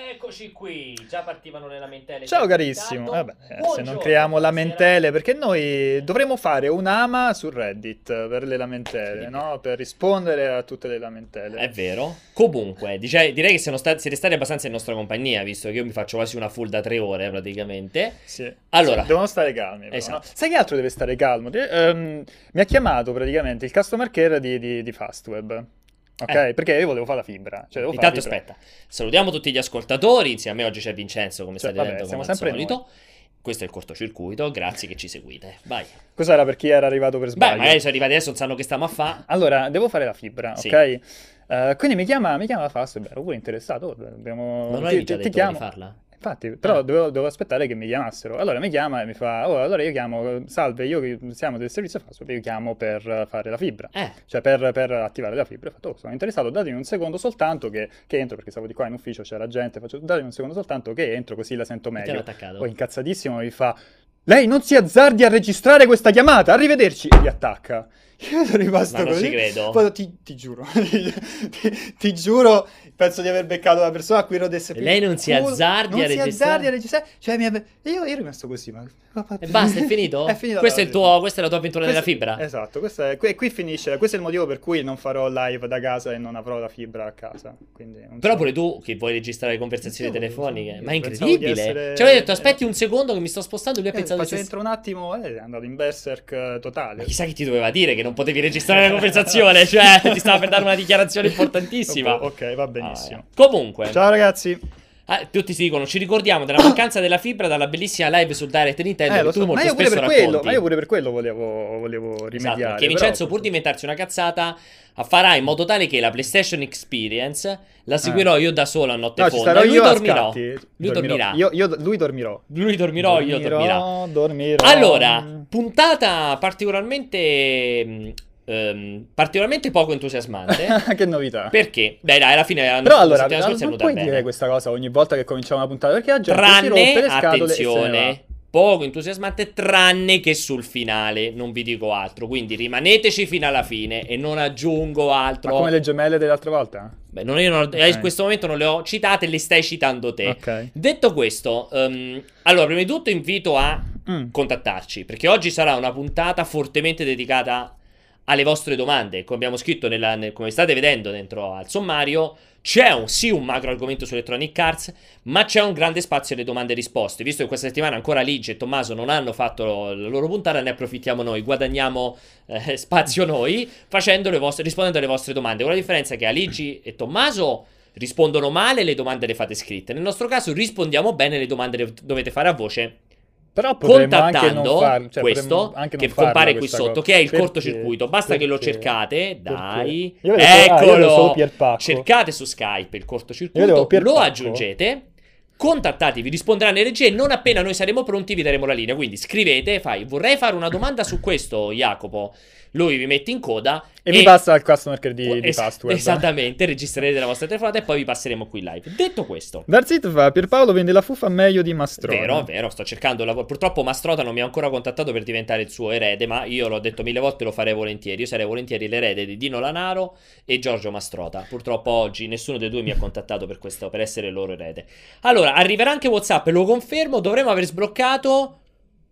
Eccoci qui, già partivano le lamentele. Ciao carissimo, Vabbè, dato. eh, se non creiamo lamentele, perché noi dovremmo fare un'ama su Reddit per le lamentele, no? Per rispondere a tutte le lamentele. È vero. Comunque, dice- direi che stati, siete stati abbastanza in nostra compagnia, visto che io mi faccio quasi una full da tre ore praticamente. Sì. Allora. Sì, devono stare calmi. però, Esatto. no? Sai che altro deve stare calmo? De- ehm, mi ha chiamato praticamente il customer care di, di, di Fastweb. Ok? Eh. Perché io volevo fare la fibra. Cioè, fare Intanto fibra. aspetta, salutiamo tutti gli ascoltatori, insieme a me oggi c'è Vincenzo, come Cioè, state vabbè, vedendo siamo come al sempre solito. Questo è il cortocircuito, grazie che ci seguite. Vai. Cos'era per chi era arrivato per sbaglio? Beh, magari sono arrivati adesso, non sanno che stiamo a fa. Allora, devo fare la fibra, Sì. ok? Eh, quindi mi chiama, mi chiama Fastweb, ero pure interessato. Abbiamo... Non ti- avevi già ti- detto ti chiamo. di farla? Infatti, però Ah. dovevo, dovevo aspettare che mi chiamassero. Allora mi chiama e mi fa: Oh, allora io chiamo, salve, io siamo del servizio Fastweb, io chiamo per eh, fare la fibra. Eh, Cioè per, per attivare la fibra, ho fatto, oh, sono interessato, datemi un secondo soltanto che, che entro, perché stavo di qua in ufficio, c'era gente, faccio, datemi un secondo soltanto che entro così la sento meglio. Poi incazzatissimo mi fa, lei non si azzardi a registrare questa chiamata, arrivederci, e mi attacca. Io sono rimasto Ma non così. ci credo. Poi ti, ti giuro, ti, ti giuro, penso di aver beccato la persona a cui rodesse E lei non si azzardi non a si registrare? azzardi a registrare. Cioè, mi ave- io, io ero rimasto così, ma... E basta, è finito? è finito. Questo è il tuo, questa è la tua avventura questo- fibra? Esatto, è- qui, qui finisce. Questo è il motivo per cui non farò live da casa e non avrò la fibra a casa. Però pure tu che vuoi registrare le conversazioni Sì, telefoniche, io ma è incredibile. essere- Cioè, hai detto aspetti un secondo che mi sto spostando, lui ha Eh, pensato faccio dentro un attimo, eh, è andato in berserk eh, totale. Ma chissà chi ti doveva dire che non potevi registrare la conversazione, cioè ti stava per dare una dichiarazione importantissima. Ok, va benissimo. Ah, eh. Comunque, Ciao ragazzi. Ah, tutti si dicono, ci ricordiamo della mancanza della fibra dalla bellissima live sul Direct Nintendo Eh, che lo tu so, molto ma io pure per quello, racconti. ma io pure per quello volevo, volevo Esatto, rimediare. perché però- Vincenzo, pur di inventarsi una cazzata, farà in modo tale che la PlayStation Experience la seguirò io da solo a notte Eh. No, fonda. lui dormirò. Lui Dormirò. dormirà. Io, io- lui dormirò. Lui dormirò, io dormirà. dormirò. Allora, puntata particolarmente mh, ehm, particolarmente poco entusiasmante. che novità. perché? Beh, dai, alla fine la Però allora, è non venuta puoi bene. dire questa cosa ogni volta che cominciamo una puntata, perché la gente si Tranne, rompe le scatole attenzione, poco entusiasmante, tranne che sul finale, non vi dico altro. Quindi rimaneteci fino alla fine e non aggiungo Ma altro. come le gemelle dell'altra volta? Beh, non, io non, Ok. in questo momento non le ho citate, le stai citando te. Ok. Detto questo, ehm, allora, prima di tutto invito a Mm. contattarci, perché oggi sarà una puntata fortemente dedicata alle vostre domande. Come abbiamo scritto, nella- nel- come state vedendo dentro al sommario, c'è un, sì un macro argomento su Electronic Arts, ma c'è un grande spazio alle domande e risposte. Visto che questa settimana ancora Ligi e Tommaso non hanno fatto la loro puntata, ne approfittiamo noi, guadagniamo eh, spazio noi, vostre, rispondendo alle vostre domande. Con la differenza che Aligi e Tommaso rispondono male, le domande le fate scritte. Nel nostro caso rispondiamo bene, le domande le dovete fare a voce Però anche contattando farlo, cioè, questo anche che compare qui sotto, cosa. che è il Perché? cortocircuito. Basta che lo Perché? cercate, dai. Perché? Ah, Eccolo. Pierpacco. cercate su Skype il cortocircuito, lo aggiungete. Contattati, vi risponderanno in regia e non appena noi saremo pronti vi daremo la linea. Quindi scrivete, fai, vorrei fare una domanda su questo, Jacopo. Lui vi mette in coda E, mi passa al customer care di, di Es- Fastweb. Esattamente, registrerete la vostra telefonata e poi vi passeremo qui live. Detto questo, Darzit fa, Pierpaolo vende la fuffa meglio di Mastrona. Vero, vero, sto cercando lavoro. Purtroppo Mastrota non mi ha ancora contattato per diventare il suo erede, ma io l'ho detto mille volte, lo farei volentieri. Io sarei volentieri l'erede di Dino Lanaro e Giorgio Mastrota. Purtroppo oggi nessuno dei due mi ha contattato per questo, per essere il loro erede. Allora, arriverà anche WhatsApp, lo confermo, dovremmo aver sbloccato.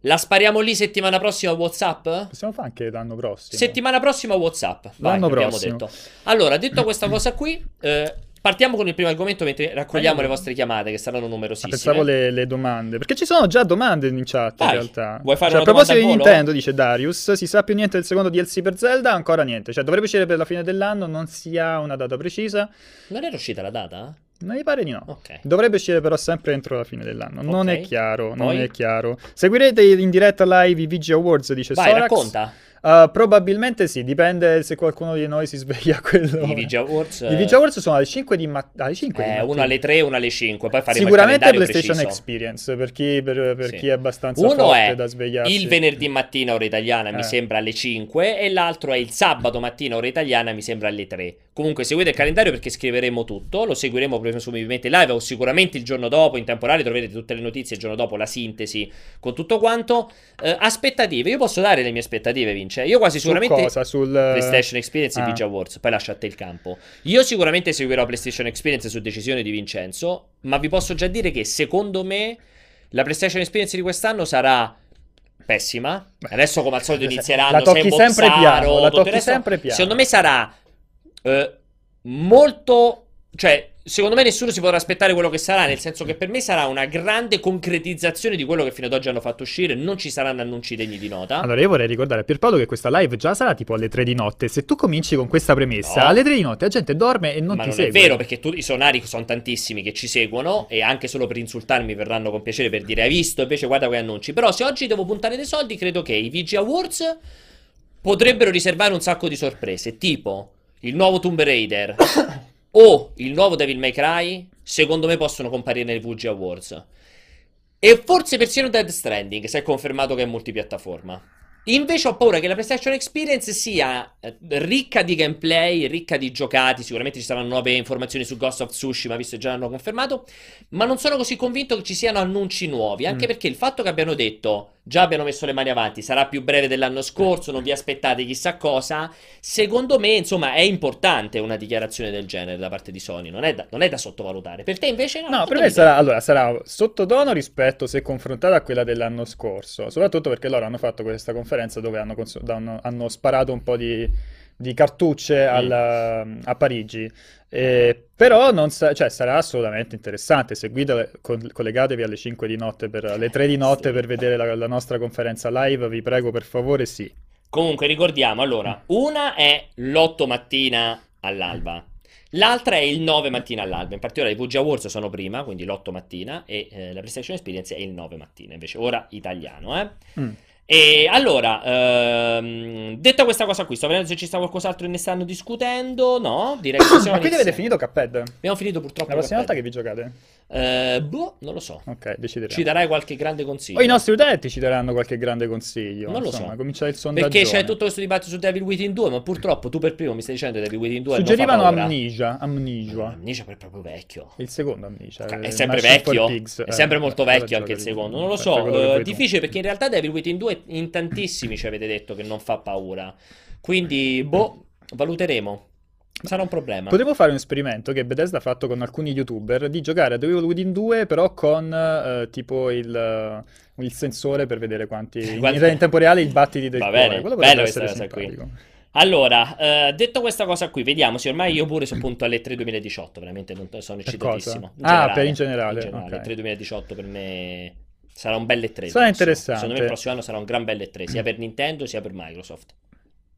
La spariamo lì settimana prossima WhatsApp? Possiamo fare anche l'anno prossimo. Settimana prossima WhatsApp. Vai, L'anno prossimo. detto. Allora, detto questa cosa qui, eh, partiamo con il primo argomento mentre raccogliamo le vostre chiamate, che saranno numerosissime. pensavo le, le domande. Perché ci sono già domande in chat Vai, in realtà. vuoi fare Cioè, a proposito di? Nintendo, dice Darius, si sa più niente del secondo DLC per Zelda? Ancora niente. Cioè, dovrebbe uscire per la fine dell'anno, non si ha una data precisa. Non era uscita la data? Non mi pare di no. Ok. Dovrebbe uscire però sempre entro la fine dell'anno. Non Ok. è chiaro, non Poi? è chiaro. Seguirete in diretta live i VG Awards, dice Vai, Sorax. racconta. Uh, probabilmente sì, dipende se qualcuno di noi si sveglia a quello. I VG Awards. I VG Awards sono alle 5 di mattina. Alle 5 di Eh, mattina. uno alle 3 uno alle 5. Poi faremo Sicuramente PlayStation preciso. Experience per chi, per, per Sì. chi è abbastanza Uno è da svegliarsi. il venerdì mattina ora italiana, mi Eh. sembra alle 5, e l'altro è il sabato mattina ora italiana, mi sembra alle 3. Comunque seguite il calendario perché scriveremo tutto, lo seguiremo presumibilmente live o sicuramente il giorno dopo in temporale troverete tutte le notizie il giorno dopo, la sintesi con tutto quanto. Eh, aspettative, io posso dare le mie aspettative, Vince. Vince. Io quasi Su sicuramente cosa? Sul... PlayStation Experience e Ah. VG Awards, poi lascio a te il campo. Io sicuramente seguirò PlayStation Experience su decisione di Vincenzo, ma vi posso già dire che secondo me la PlayStation Experience di quest'anno sarà pessima. Beh, Adesso come al solito la inizieranno tocchi Sandbox sempre piano, la tocchi sempre piano. Secondo me sarà eh, molto cioè secondo me nessuno si potrà aspettare quello che sarà, nel senso che per me sarà una grande concretizzazione di quello che fino ad oggi hanno fatto uscire, non ci saranno annunci degni di nota. Allora, io vorrei ricordare a Pierpaolo che questa live già sarà tipo alle 3 di notte. Se tu cominci con questa premessa, No. alle 3 di notte la gente dorme e non Ma ti non segue. è vero, perché tu- i sonari sono tantissimi che ci seguono e anche solo per insultarmi verranno con piacere per dire hai visto, invece guarda quei annunci. Però se oggi devo puntare dei soldi, credo che i VG Awards potrebbero riservare un sacco di sorprese, tipo il nuovo Tomb Raider o il nuovo Devil May Cry, secondo me possono comparire nei VG Awards. E forse persino Dead Stranding, se è confermato che è multipiattaforma. Invece ho paura che la PlayStation Experience sia eh, ricca di gameplay, ricca di giocati, sicuramente ci saranno nuove informazioni su Ghost of Tsushima, visto che già l'hanno confermato, ma non sono così convinto che ci siano annunci nuovi, anche Mm. perché il fatto che abbiano detto, già abbiano messo le mani avanti, sarà più breve dell'anno scorso, non vi aspettate chissà cosa, secondo me, insomma, è importante una dichiarazione del genere da parte di Sony, non è da, non è da sottovalutare. Per te invece no? No, per me sarà, allora, sarà sottotono rispetto se confrontata a quella dell'anno scorso, soprattutto perché loro hanno fatto questa conferenza dove hanno, cons- hanno- hanno sparato un po' di, di cartucce al- a Parigi. Eh, però non sa- cioè, sarà assolutamente interessante. Seguite, con- collegatevi alle 5 di notte, per, alle 3 di notte Sì. per vedere la, la nostra conferenza live, vi prego per favore, sì. Comunque ricordiamo, allora, una è l'8 mattina all'alba, l'altra è il 9 mattina all'alba, in particolare i VG Awards sono prima, quindi l'8 mattina, e eh, la PlayStation Experience è il 9 mattina, invece ora italiano, eh. Mm. E allora, ehm, detta questa cosa qui, sto vedendo se ci sta qualcos'altro che ne stanno discutendo, no? Direi che possiamo Ma quindi avete finito Cuphead? Abbiamo finito purtroppo La prossima volta Cuphead. che vi giocate? Eh, boh, non lo so. Ok, decideremo. Ci darai qualche grande consiglio? O i nostri utenti ci daranno qualche grande consiglio. Non lo Insomma, so. comincia il sondaggio. Perché c'è tutto questo dibattito su Devil Within 2, ma purtroppo tu per primo mi stai dicendo Devil Within 2 non fa Suggerivano. Amnesia, Amnesia. Amnesia è proprio vecchio. Il secondo Amnesia. È eh, sempre for vecchio, Pigs, è eh, sempre molto allora vecchio anche il secondo. Non lo so, eh, tu. difficile perché in realtà Devil Within 2 in tantissimi ci avete detto che non fa paura. Quindi, boh, valuteremo. Sarà un problema. Potremmo fare un esperimento che Bethesda ha fatto con alcuni youtuber di giocare a The Evil Within 2 però con eh, tipo il, eh, il sensore per vedere quanti in, Quanti- in tempo reale i battiti del Va cuore. bene, Quello potrebbe bella questa cosa qui. Allora, eh, detto questa cosa qui, vediamo se ormai io pure sono appunto alle 3 2018, veramente non sono eccitatissimo. Ah, per in generale, In generale, ok. 3 2018 per me sarà un bel E3. Sarà interessante. Secondo me il prossimo anno sarà un gran bel E3, sia per Nintendo sia per Microsoft.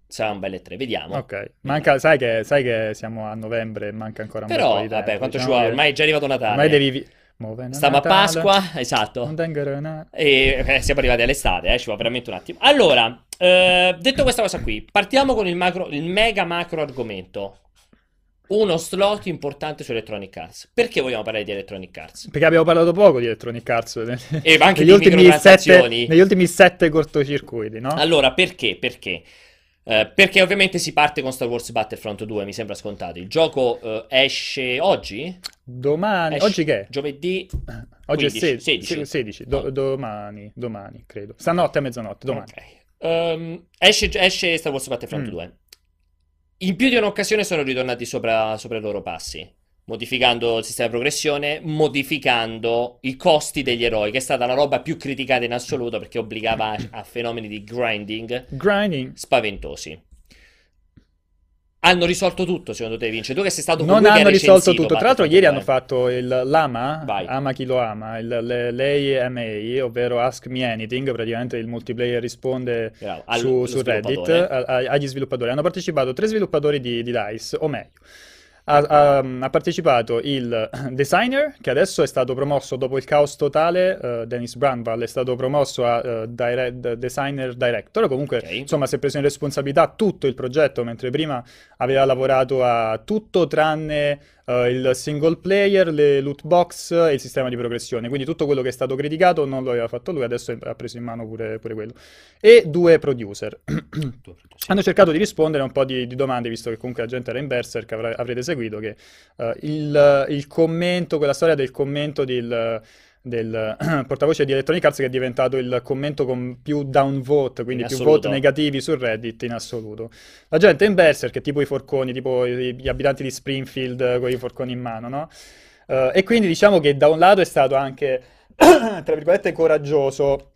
Sarà un bel E3, vediamo. Ok, manca, sai che, sai che siamo a novembre e manca ancora un Però, po' di tempo. vabbè, quanto ci Diciamo vuole? che Ormai è già arrivato Natale. ormai devi... vi- Muove Stiamo a Pasqua, esatto. E eh, siamo arrivati all'estate, eh, ci va veramente un attimo. Allora, eh, detto questa cosa qui, partiamo con il, macro, il mega macro argomento. Uno slot importante su Electronic Arts. Perché vogliamo parlare di Electronic Arts? Perché abbiamo parlato poco di Electronic Arts E anche negli, ultimi sette, negli ultimi sette cortocircuiti, no? Allora, perché? Perché? Eh, perché ovviamente si parte con Star Wars Battlefront 2, mi sembra scontato. Il gioco eh, esce oggi? Domani, Esce oggi che è? Giovedì? Oggi 15, è 16, 16. 16, do- domani, domani, credo. Stanotte a mezzanotte, domani. Ok. Ehm, esce, esce Star Wars Battlefront Mm. 2. In più di un'occasione sono ritornati sopra, sopra i loro passi, modificando il sistema di progressione, modificando i costi degli eroi, che è stata la roba più criticata in assoluto perché obbligava a, a fenomeni di grinding Grinding. spaventosi. Hanno risolto tutto, secondo te, Vince? Tu che sei stato Non hanno ha risolto tutto. Tra l'altro, ieri hanno 2. fatto il Lama, Vai. Ama chi lo ama, il, le- l'AMA, ovvero Ask Me Anything. Praticamente il multiplayer risponde Bravo, al- su, su Reddit a- a- agli sviluppatori. Hanno partecipato tre sviluppatori di, di DICE, o meglio. Ha, ha- ha partecipato il designer, che adesso è stato promosso dopo il caos totale. eh, Dennis Branval è stato promosso a eh, dire- d- designer director. Comunque, Ok. insomma, si è preso in responsabilità tutto il progetto, mentre prima aveva lavorato a tutto tranne eh, il single player, le loot box e il sistema di progressione. Quindi tutto quello che è stato criticato non lo aveva fatto lui, adesso ha preso in mano pure, pure quello. E due producer. Hanno cercato di rispondere a un po' di, di domande, visto che comunque la gente era in Berserk, avrete seguito che eh, il, il commento, quella storia del commento del, del portavoce di Electronic Arts che è diventato il commento con più downvote, quindi In più vote negativi su Reddit in assoluto. La gente in Berserk tipo i forconi, tipo gli abitanti di Springfield eh, con i forconi in mano, no? Eh, e quindi diciamo che da un lato è stato anche, tra virgolette, coraggioso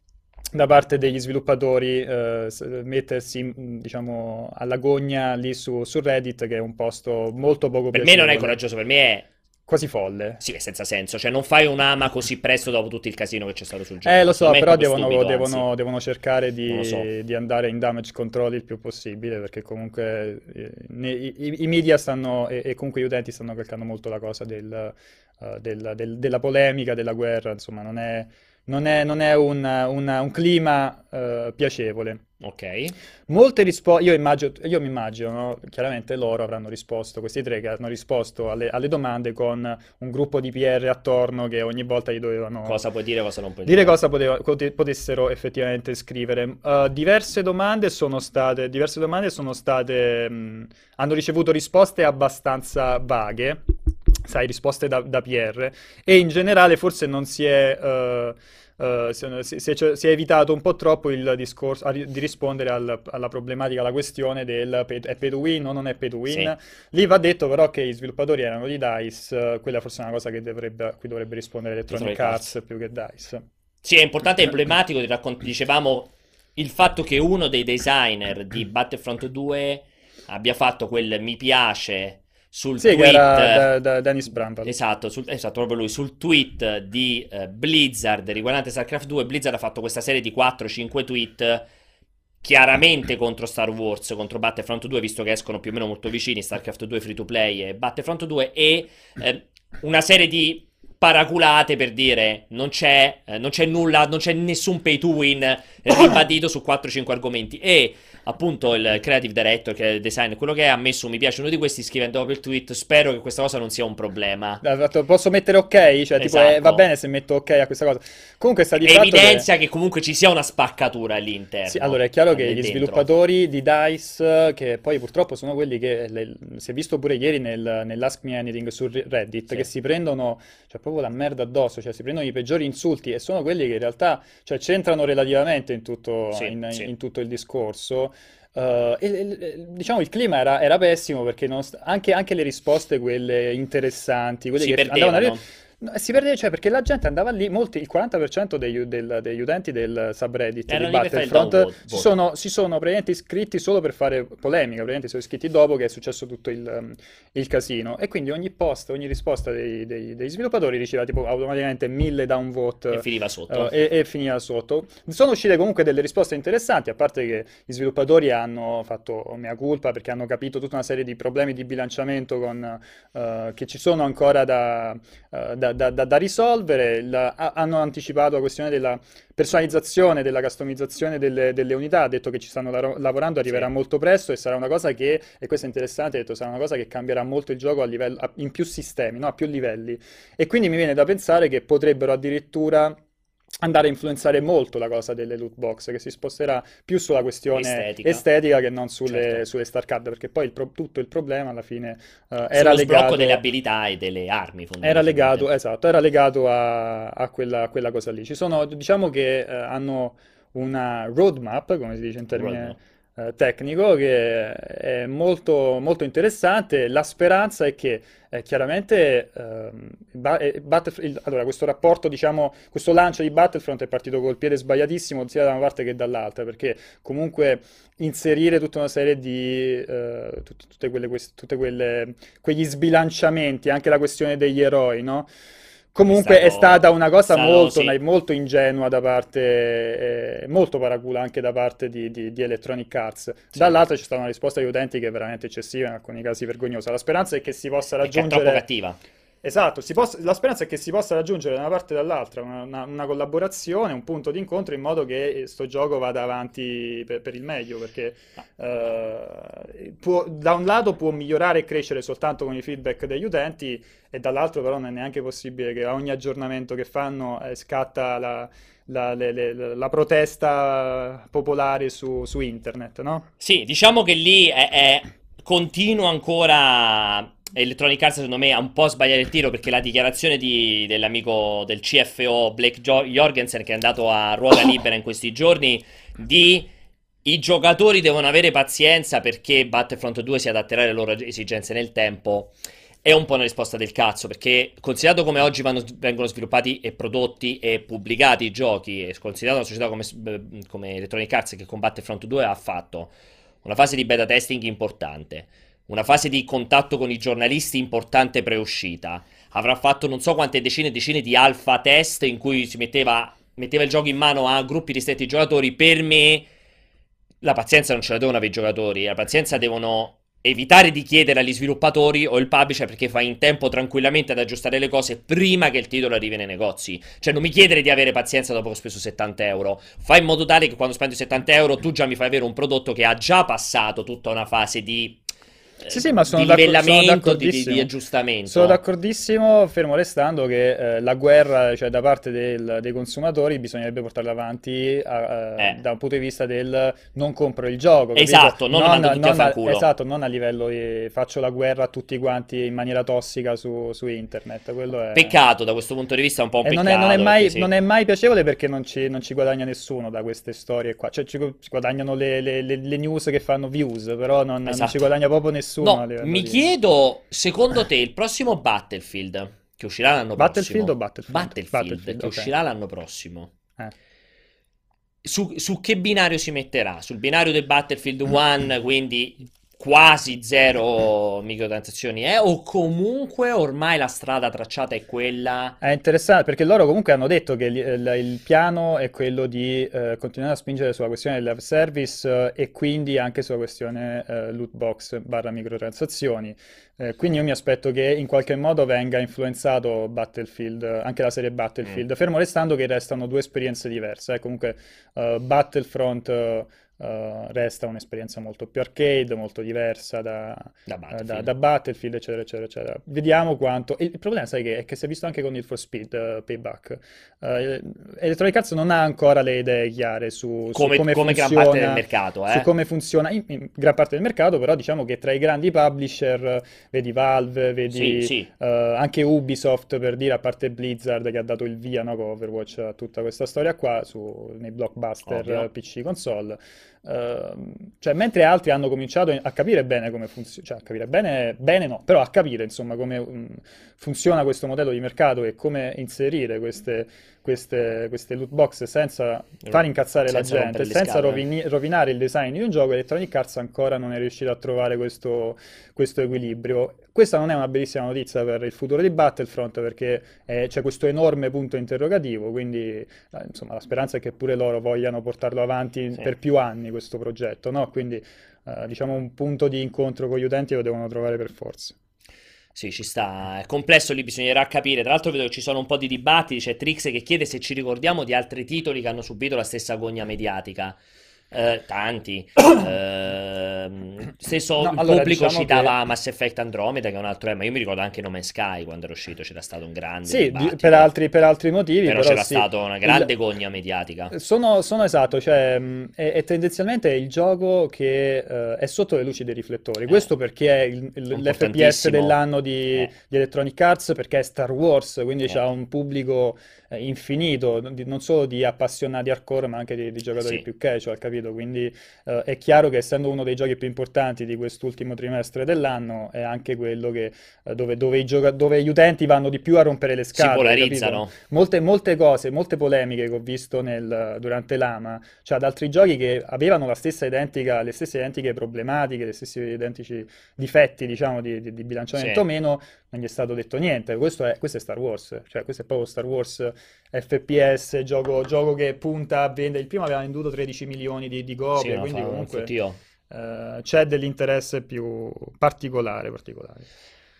da parte degli sviluppatori eh, mettersi, mh, diciamo, alla gogna lì su, su Reddit, che è un posto molto poco Per me non è coraggioso, per me è quasi folle. Sì, è senza senso. Cioè, non fai un'ama così presto dopo tutto il casino che c'è stato sul gioco. Eh, lo so, però devono, stupido, devono- devono cercare di, so. di andare in damage control il più possibile, perché comunque eh, ne- i, i media stanno, e, e comunque gli utenti stanno calcando molto la cosa del, eh, del- del- della polemica, della guerra, insomma, non è, non è- non è un, una- un clima eh, piacevole. Ok. Molte risposte, io immagino, io mi immagino, no? Chiaramente loro avranno risposto, questi tre che hanno risposto alle, alle domande con un gruppo di PR attorno che ogni volta gli dovevano Cosa puoi dire, cosa non puoi dire dire. cosa poteva- pote- potessero effettivamente scrivere. Uh, diverse domande sono state, diverse domande sono state, mh, hanno ricevuto risposte abbastanza vaghe, sai, risposte da, da PR, e in generale forse non si è, uh, si, si- è, si è evitato un po' troppo il discorso a di rispondere al- alla problematica, alla questione del pay, è pay to win o non è pay to win. Lì va detto però che gli sviluppatori erano di DICE, quella forse è una cosa che dovrebbe, a cui dovrebbe rispondere Electronic Arts più che DICE. Sì, è importante e emblematico, raccont- dicevamo, il fatto che uno dei designer di Battlefront 2 abbia fatto quel mi piace sul Sì, tweet. da, da Dennis Bramble. Esatto, sul- esatto, proprio lui, sul tweet di eh, Blizzard riguardante StarCraft 2, Blizzard ha fatto questa serie di 4-5 tweet chiaramente contro Star Wars, contro Battlefront 2, visto che escono più o meno molto vicini, StarCraft 2 free to play e Battlefront 2, e eh, una serie di paraculate per dire non c'è, eh, non c'è nulla, non c'è nessun pay to win ribadito su 4-5 argomenti e appunto il creative director che è il designer, quello che è, ha messo un mi piace uno di questi scrivendo dopo il tweet spero che questa cosa non sia un problema. Posso mettere ok? Cioè, tipo, Esatto. eh, va bene se metto ok a questa cosa. Comunque sta di fatto che- Evidenzia che... comunque ci sia una spaccatura all'interno. Sì, allora è chiaro che eh, gli dentro. sviluppatori di DICE, che poi purtroppo sono quelli che le- si è visto pure ieri nel, nell'Ask Me Anything su Reddit, Sì. che si prendono cioè, proprio la merda addosso, cioè si prendono i peggiori insulti e sono quelli che in realtà cioè, c'entrano relativamente in tutto, Sì, in- sì. in tutto il discorso. Uh, e- e- diciamo il clima era, era pessimo perché nonost- anche, anche le risposte, quelle interessanti, quelle Si che andavano a perdevano. No, si perdeva, cioè, perché la gente andava lì, molti, il 40% degli, del- degli utenti del subreddit Erano di Battlefront si sono, si sono praticamente iscritti solo per fare polemica, praticamente sono iscritti dopo che è successo tutto il, um, il casino. E quindi ogni post, ogni risposta dei, dei- degli sviluppatori riceveva tipo automaticamente 1000 downvote. E finiva sotto. Uh, e, e finiva sotto. Sono uscite comunque delle risposte interessanti, a parte che gli sviluppatori hanno fatto mea culpa perché hanno capito tutta una serie di problemi di bilanciamento con, uh, che ci sono ancora da, uh, da- da- da- da risolvere. Ha- hanno anticipato la questione della personalizzazione, della customizzazione delle, delle unità, ha detto che ci stanno laro- lavorando, arriverà Sì. molto presto e sarà una cosa che, e questo è interessante, ha detto, sarà una cosa che cambierà molto il gioco a livello, a- in più sistemi, no? a più livelli. E quindi mi viene da pensare che potrebbero addirittura andare a influenzare molto la cosa delle loot box, che si sposterà più sulla questione Estetica. estetica, che non sulle, Certo. sulle star card, perché poi il pro- tutto il problema alla fine Sullo era legato... delle abilità e delle armi, Era legato, esatto, era legato a, a quella, a quella cosa lì. Ci sono, diciamo che eh, hanno una roadmap, come si dice in termine Roadmap. Eh, tecnico, che è molto, molto interessante. La speranza è che eh, chiaramente ehm, eh, Battlef- allora, questo rapporto, diciamo, questo lancio di Battlefront è partito col piede sbagliatissimo sia da una parte che dall'altra, perché comunque inserire tutta una serie di eh, tut- tutte quelle, tutte quelle quegli sbilanciamenti, anche la questione degli eroi, no? Comunque È è, stato- stata una cosa stato- molto, sì. molto ingenua da parte, eh, molto paracula anche da parte di, di- di Electronic Arts. Sì. Dall'altra c'è stata una risposta agli utenti che è veramente eccessiva, in alcuni casi vergognosa. La speranza è che si possa Perché è troppo raggiungere... cattiva. Esatto, possa- la speranza è che si possa raggiungere da una parte e dall'altra una, una- una collaborazione, un punto di incontro in modo che sto gioco vada avanti per, per il meglio, perché eh, può- da un lato può migliorare e crescere soltanto con i feedback degli utenti e dall'altro però non è neanche possibile che a ogni aggiornamento che fanno eh, scatta la, la- le- le- la protesta popolare su, su internet, no? Sì, diciamo che lì è, è- continuo ancora Electronic Arts secondo me ha un po' sbagliato il tiro perché la dichiarazione di, dell'amico del CFO Blake Jorgensen che è andato a ruota libera in questi giorni di i giocatori devono avere pazienza perché Battlefront 2 si adatterà alle loro esigenze nel tempo. È un po' una risposta del cazzo, perché considerato come oggi vanno, vengono sviluppati e prodotti e pubblicati i giochi, e considerato una società come, come Electronic Arts che con Battlefront 2 ha fatto una fase di beta testing importante, una fase di contatto con i giornalisti importante preuscita, avrà fatto non so quante decine e decine di alfa test in cui si metteva, metteva il gioco in mano a gruppi ristretti di giocatori, per me la pazienza non ce la devono avere i giocatori, la pazienza devono evitare di chiedere agli sviluppatori o il publisher perché fai in tempo tranquillamente ad aggiustare le cose prima che il titolo arrivi nei negozi. Cioè non mi chiedere di avere pazienza dopo che ho speso 70 euro. Fai in modo tale che quando spendi 70 euro tu già mi fai avere un prodotto che ha già passato tutta una fase di sì, sì, ma sono di livellamento, di, di, di, aggiustamento. Sono d'accordissimo, fermo restando che eh, la guerra, cioè da parte del, dei consumatori, bisognerebbe portarla avanti a, eh. da un punto di vista del non compro il gioco. Esatto, non, non, non, non a, esatto, non a livello di faccio la guerra a tutti quanti in maniera tossica su, su internet. È... Peccato da questo punto di vista, un po' un peccato. Non è, non è, mai, sì. non è mai, piacevole perché non ci, ci, guadagna nessuno da queste storie qua. Cioè ci, ci guadagnano le, le, le, le, news che fanno views, però non, esatto. ci guadagna proprio nessuno nessuno. No, mi chiedo, secondo te, il prossimo Battlefield che uscirà l'anno Battlefield prossimo. O Battlefield? Battlefield, Battlefield che okay. uscirà l'anno prossimo. Eh. Su, su, che binario si metterà? Sul binario del Battlefield 1, quindi quasi zero microtransazioni eh? o comunque ormai la strada tracciata è quella è interessante perché loro comunque hanno detto che il, il, il piano è quello di eh, continuare a spingere sulla questione del service eh, e quindi anche sulla questione eh, loot box barra microtransazioni eh, quindi io mi aspetto che in qualche modo venga influenzato Battlefield anche la serie Battlefield mm. fermo restando che restano due esperienze diverse eh. comunque Battlefront Uh, resta un'esperienza molto più arcade, molto diversa da, da, Battlefield. Uh, da, da Battlefield, eccetera, eccetera, eccetera. Vediamo quanto... Il, il problema, sai che è che si è visto anche con il For Speed uh, Payback. Electronic Arts non ha ancora le idee chiare su, come, su come, come funziona, gran parte del mercato, eh? su come funziona in, in, gran parte del mercato, però diciamo che tra i grandi publisher, vedi Valve, vedi sì, sì. anche Ubisoft, per dire, a parte Blizzard che ha dato il via no, con Overwatch a tutta questa storia qua, su, nei blockbuster Ovvio. PC console. Uh, cioè, mentre altri hanno cominciato a capire bene come funziona, cioè a capire bene, bene no, però a capire insomma come um, funziona questo modello di mercato e come inserire queste, queste, queste loot box senza far incazzare senza la gente, senza rovini, rovinare il design di un gioco, Electronic Arts ancora non è riuscito a trovare questo, questo equilibrio. Questa non è una bellissima notizia per il futuro di Battlefront perché eh, c'è questo enorme punto interrogativo, quindi eh, insomma la speranza è che pure loro vogliano portarlo avanti sì. per più anni questo progetto, no? Quindi eh, diciamo un punto di incontro con gli utenti lo devono trovare per forza. Sì, ci sta. È complesso, lì bisognerà capire. Tra l'altro vedo che ci sono un po' di dibattiti. C'è Trix che chiede se ci ricordiamo di altri titoli che hanno subito la stessa gogna mediatica. Eh, tanti. eh, stesso no, il allora, pubblico diciamo citava che... Mass Effect Andromeda, che è un altro tema. Io mi ricordo anche No Man's Sky quando era uscito, c'era stato un grande. Sì, per altri, per altri, motivi. Però, però c'era sì. stata una grande il... gogna mediatica. Sono, sono esatto, cioè è, è, tendenzialmente il gioco che uh, è sotto le luci dei riflettori. Eh, Questo perché è il, il, l'FPS dell'anno di, eh. di, Electronic Arts, perché è Star Wars, quindi eh. c'ha un pubblico eh, infinito, non solo di appassionati hardcore, ma anche di, di giocatori sì. più casual, capito? Quindi eh, è chiaro che essendo uno dei giochi più importanti di quest'ultimo trimestre dell'anno, è anche quello che, eh, dove, dove, gioca- dove, gli utenti vanno di più a rompere le scatole. Si polarizzano. Molte, molte, cose, molte polemiche che ho visto nel, durante l'AMA, cioè ad altri giochi che avevano la stessa identica, le stesse identiche problematiche, gli stessi identici difetti, diciamo, di, di, di bilanciamento o meno, non gli è stato detto niente. Questo è, questo è, Star Wars, cioè questo è proprio Star Wars FPS, gioco, gioco che punta a vendere. Il primo aveva venduto 13 milioni di, di copie, sì, quindi comunque uh, c'è dell'interesse più particolare. particolare.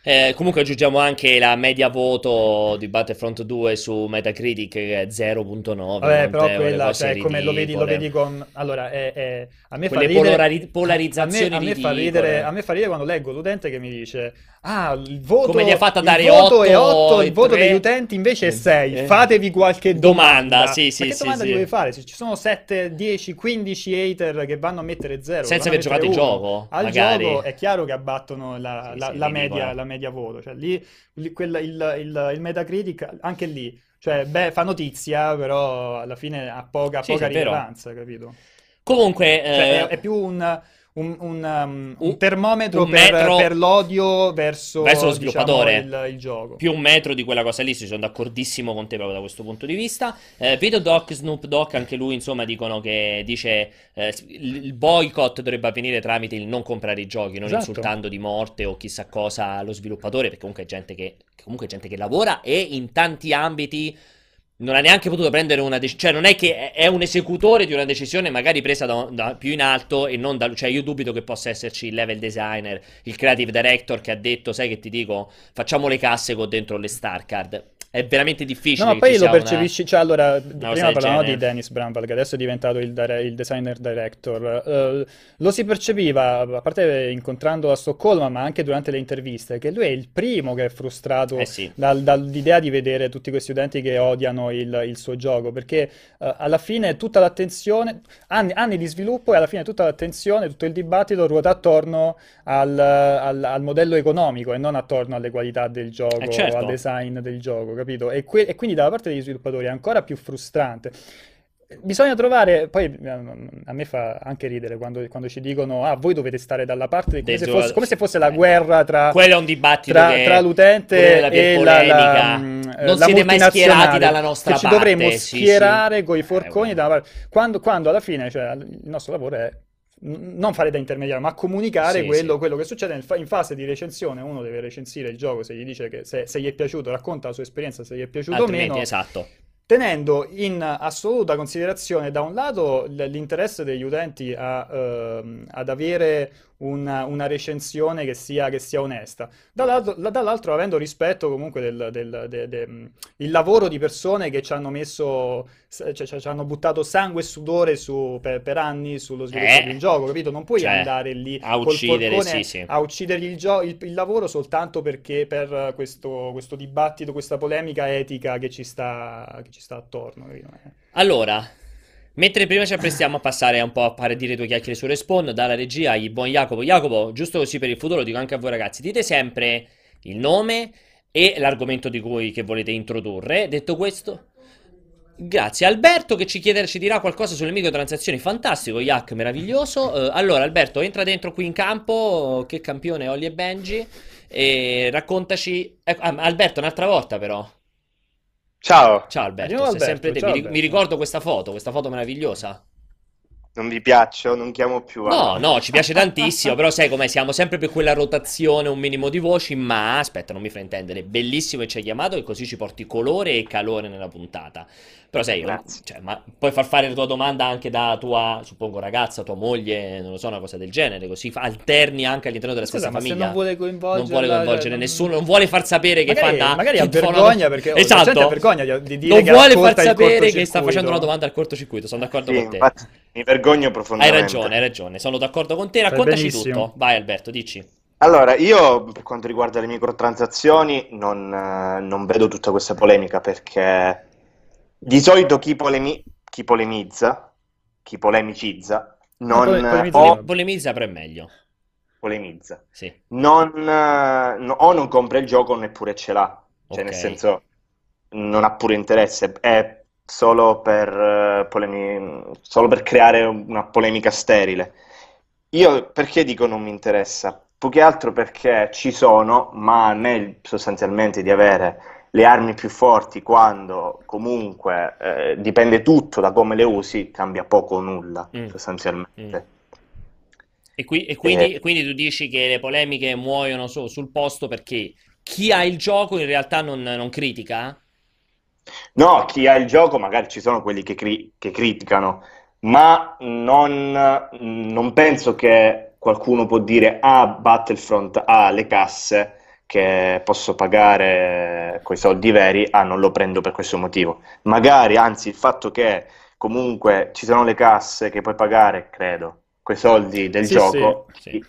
Eh, comunque aggiungiamo anche la media voto di Battlefront 2 su Metacritic che è 0.9. Vabbè, però quella, cioè, come lo vedi, lo vedi, con... Allora, è, è... a me Quelle fa ridere... polari... polarizzazioni a me, a me fa ridere, a me fa ridere quando leggo l'utente che mi dice Ah, il voto, Come gli ha fatto a dare il voto 8, è 8, il voto 3... degli utenti invece è 6. Eh. Fatevi qualche domanda. domanda. Sì, sì, Ma che sì, domanda sì. devi fare? Se ci sono 7, 10, 15 hater che vanno a mettere 0 senza aver giocato il gioco, al magari. gioco è chiaro che abbattono la, sì, la, sì, la, media, media voto, cioè lì, lì quella- il, il- il Metacritic anche lì, cioè beh, fa notizia, però alla fine ha poca, Sì, sì, poca è vero. rilevanza, capito? Comunque, Cioè è, eh, è più un, un- un, um, un- termometro un per, per l'odio verso, verso lo diciamo, sviluppatore. il, il gioco. più un metro di quella cosa lì, sono d'accordissimo con te proprio da questo punto di vista. Eh, vedo Doc, Snoop Dogg, anche lui, insomma, dicono che dice eh, il il boycott dovrebbe avvenire tramite il non comprare i giochi, non Esatto. insultando di morte o chissà cosa lo sviluppatore, perché comunque è gente che, comunque è gente che lavora e in tanti ambiti non ha neanche potuto prendere una decisione, cioè non è che è- un esecutore di una decisione magari presa da, da più in alto e non da, cioè io dubito che possa esserci il level designer, il creative director che ha detto, sai che ti dico, facciamo le casse con dentro le star card. È veramente difficile No, ma poi lo sia una- percepisci, cioè allora, cosa prima parlavamo di Dennis Bramwell, che adesso è diventato il, dire- il designer director, Eh, lo si percepiva, a parte incontrando a Stoccolma, ma anche durante le interviste, che lui è il primo che è frustrato Eh sì. dal- dall'idea di vedere tutti questi utenti che odiano il, il suo gioco, perché eh, alla fine tutta l'attenzione, anni, anni di sviluppo e alla fine tutta l'attenzione, tutto il dibattito ruota attorno al, al- al modello economico e non attorno alle qualità del gioco, Eh, certo. al design del gioco, capito? E, que- e quindi dalla parte degli sviluppatori è ancora più frustrante. Bisogna trovare, poi eh, a me fa anche ridere quando, quando ci dicono, ah, voi dovete stare dalla parte, come se fosse, come se fosse la eh, guerra tra, Quello è un dibattito tra, tra l'utente e la, la, polemica. mm, eh, Non la siete mai schierati dalla nostra che ci parte, dovremmo sì, sì. schierare coi Eh, forconi dalla parte, quando, quando alla fine, cioè, il nostro lavoro è non fare da intermediario, ma comunicare Sì, quello, sì. quello che succede fa- in fase di recensione. Uno deve recensire il gioco, se gli dice che se, se gli è piaciuto, racconta la sua esperienza, se gli è piaciuto o Altrimenti, meno, esatto. tenendo in assoluta considerazione da un lato l- l'interesse degli utenti a, ehm, ad avere una, una recensione che sia, che sia onesta, dall'altro, la- dall'altro avendo rispetto comunque del, del- de- de- mh, il lavoro di persone che ci hanno messo, cioè, ci hanno buttato sangue e sudore su- per, per anni sullo sviluppo Eh, di un gioco, capito? Non puoi cioè, andare lì a uccidere, sì, sì. a uccidergli il, gio- il- il lavoro soltanto perché per questo, questo dibattito, questa polemica etica che ci sta, che ci sta attorno. capito? Allora, mentre prima ci apprestiamo a passare un po' a fare dire due chiacchiere su Respawn, dalla regia il buon Jacopo. Jacopo, giusto così per il futuro, dico anche a voi ragazzi, dite sempre il nome e l'argomento di cui volete introdurre. Detto questo, grazie. Alberto che ci chiede, ci dirà qualcosa sulle microtransazioni. Fantastico, Yak, meraviglioso. Eh, allora, Alberto, entra dentro qui in campo. Che campione Olli e Benji. E raccontaci. ah, Alberto, un'altra volta però. Ciao, Ciao Alberto, sei Alberto, sempre te. ciao Alberto. mi ricordo questa foto, questa foto meravigliosa. Non vi piaccio, non chiamo più. No, allora. no, ci piace tantissimo, però sai com'è, siamo sempre per quella rotazione, un minimo di voci, ma aspetta, non mi fraintendere, bellissimo che ci hai chiamato e così ci porti colore e calore nella puntata. Però sai, cioè, ma puoi far fare la tua domanda anche da tua, suppongo, ragazza, tua moglie, non lo so, una cosa del genere, così alterni anche all'interno della Scusa, stessa ma se famiglia. non vuole Non coinvolgerla, vuole coinvolgere cioè, non- nessuno, non vuole far sapere che Magari, fa da... magari ha che vergogna perché oh, la Esatto. gente ha vergogna di, di dire non che vuole far sapere che sta facendo una domanda al cortocircuito, sono d'accordo Sì, con te. infatti, mi vergogno Hai profondamente. ragione, hai ragione, sono d'accordo con te. Raccontaci tutto. Vai Alberto, dici. Allora, io per quanto riguarda le microtransazioni non, eh, non vedo tutta questa polemica perché di solito chi, polemi- chi polemizza, chi polemicizza, non pole- polemizza o Polemizza, però è meglio. polemizza, Sì. non, eh, no- o non compra il gioco neppure ce l'ha, cioè Ok. nel senso non ha pure interesse, è solo per, eh, polemi- solo per creare una polemica sterile. Io perché dico non mi interessa? Più che altro perché ci sono, ma a me sostanzialmente di avere le armi più forti quando comunque eh, dipende tutto da come le usi, cambia poco o nulla Mm. sostanzialmente. E, qui- e quindi, Eh. quindi tu dici che le polemiche muoiono so- sul posto perché chi ha il gioco in realtà non, non critica? No, chi ha il gioco, magari ci sono quelli che, cri- che criticano, ma non, non penso che qualcuno può dire ah, Battlefront ha le casse che posso pagare coi soldi veri, ah, non lo prendo per questo motivo. Magari, anzi, il fatto che comunque ci sono le casse che puoi pagare, credo, coi soldi del Sì, gioco, sì. chi-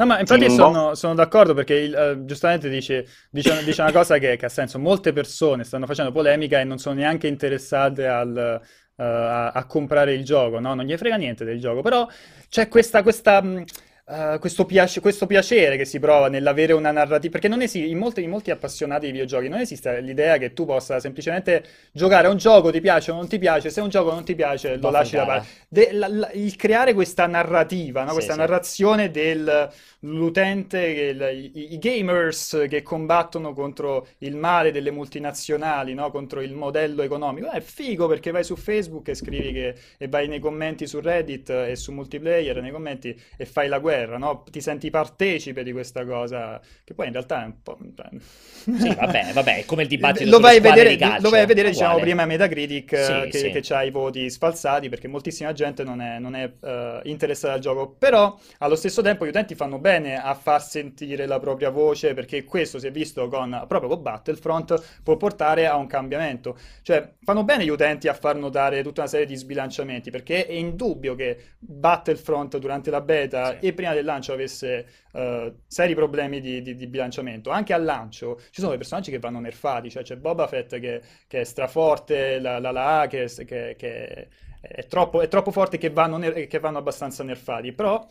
No, ma infatti sono, sono d'accordo perché il- eh, giustamente dice, dice, dice una cosa che, che ha senso. Molte persone stanno facendo polemica e non sono neanche interessate al, eh, a, a comprare il gioco, no? Non gli frega niente del gioco, però c'è questa, questa, mh, Uh, questo, piace- questo, piacere che si prova nell'avere una narrativa, perché non esiste, in molti, in molti, appassionati di videogiochi non esiste l'idea che tu possa semplicemente giocare a un gioco, ti piace o non ti piace, se un gioco non ti piace lo lasci da parte. De- la, la, il creare questa narrativa, no? sì, questa sì. narrazione dell'utente, il, i, i, gamers che combattono contro il male delle multinazionali, no? contro il modello economico, è figo perché vai su Facebook e scrivi che, e vai nei commenti su Reddit e su multiplayer, nei commenti e fai la guerra guerra, no? Ti senti partecipe di questa cosa, che poi in realtà è un po'... Cioè, sì, vabbè, vabbè, è come il dibattito lo vai vedere, calcio, Lo vai a vedere, diciamo, prima Metacritic sì, che, sì. che ha i voti sfalsati, perché moltissima gente non è, non è uh, interessata al gioco, però allo stesso tempo gli utenti fanno bene a far sentire la propria voce, perché questo si è visto con, proprio con Battlefront, può portare a un cambiamento. Cioè, fanno bene gli utenti a far notare tutta una serie di sbilanciamenti, perché è indubbio che Battlefront durante la beta sì. e prima del lancio avesse uh, seri problemi di, di, di, bilanciamento. Anche al lancio ci sono dei personaggi che vanno nerfati, cioè c'è Boba Fett che, che è straforte, la, la, la che, che, che è, troppo, è, troppo, forte che vanno, ner- che vanno abbastanza nerfati. Però,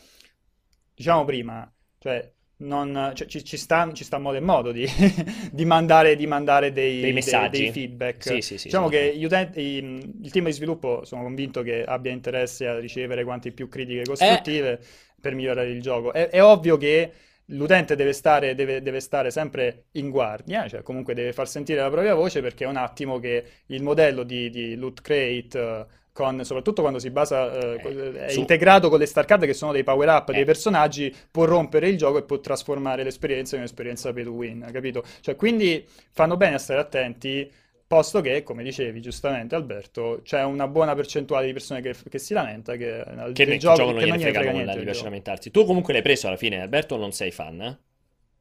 diciamo prima, cioè non, cioè, ci, ci, sta, ci, sta, modo e modo di, di, mandare, di mandare dei, dei messaggi, dei, dei feedback. Sì, sì, sì, diciamo che utenti, il team di sviluppo sono convinto che abbia interesse a ricevere quante più critiche costruttive eh. Per migliorare il gioco. È, è ovvio che l'utente deve stare, deve, deve stare, sempre in guardia, cioè comunque deve far sentire la propria voce perché è un attimo che il modello di, di loot crate con, soprattutto quando si basa, eh, eh, è su... integrato con le star card che sono dei power up eh. dei personaggi, può rompere il gioco e può trasformare l'esperienza in un'esperienza pay to win, capito? Cioè, quindi fanno bene a stare attenti, posto che, come dicevi giustamente Alberto, c'è una buona percentuale di persone che, che si lamenta che, che del gioco, gioco non gliene frega, frega nulla, gli piace lamentarsi. Tu comunque l'hai preso alla fine, Alberto, o non sei fan? Eh?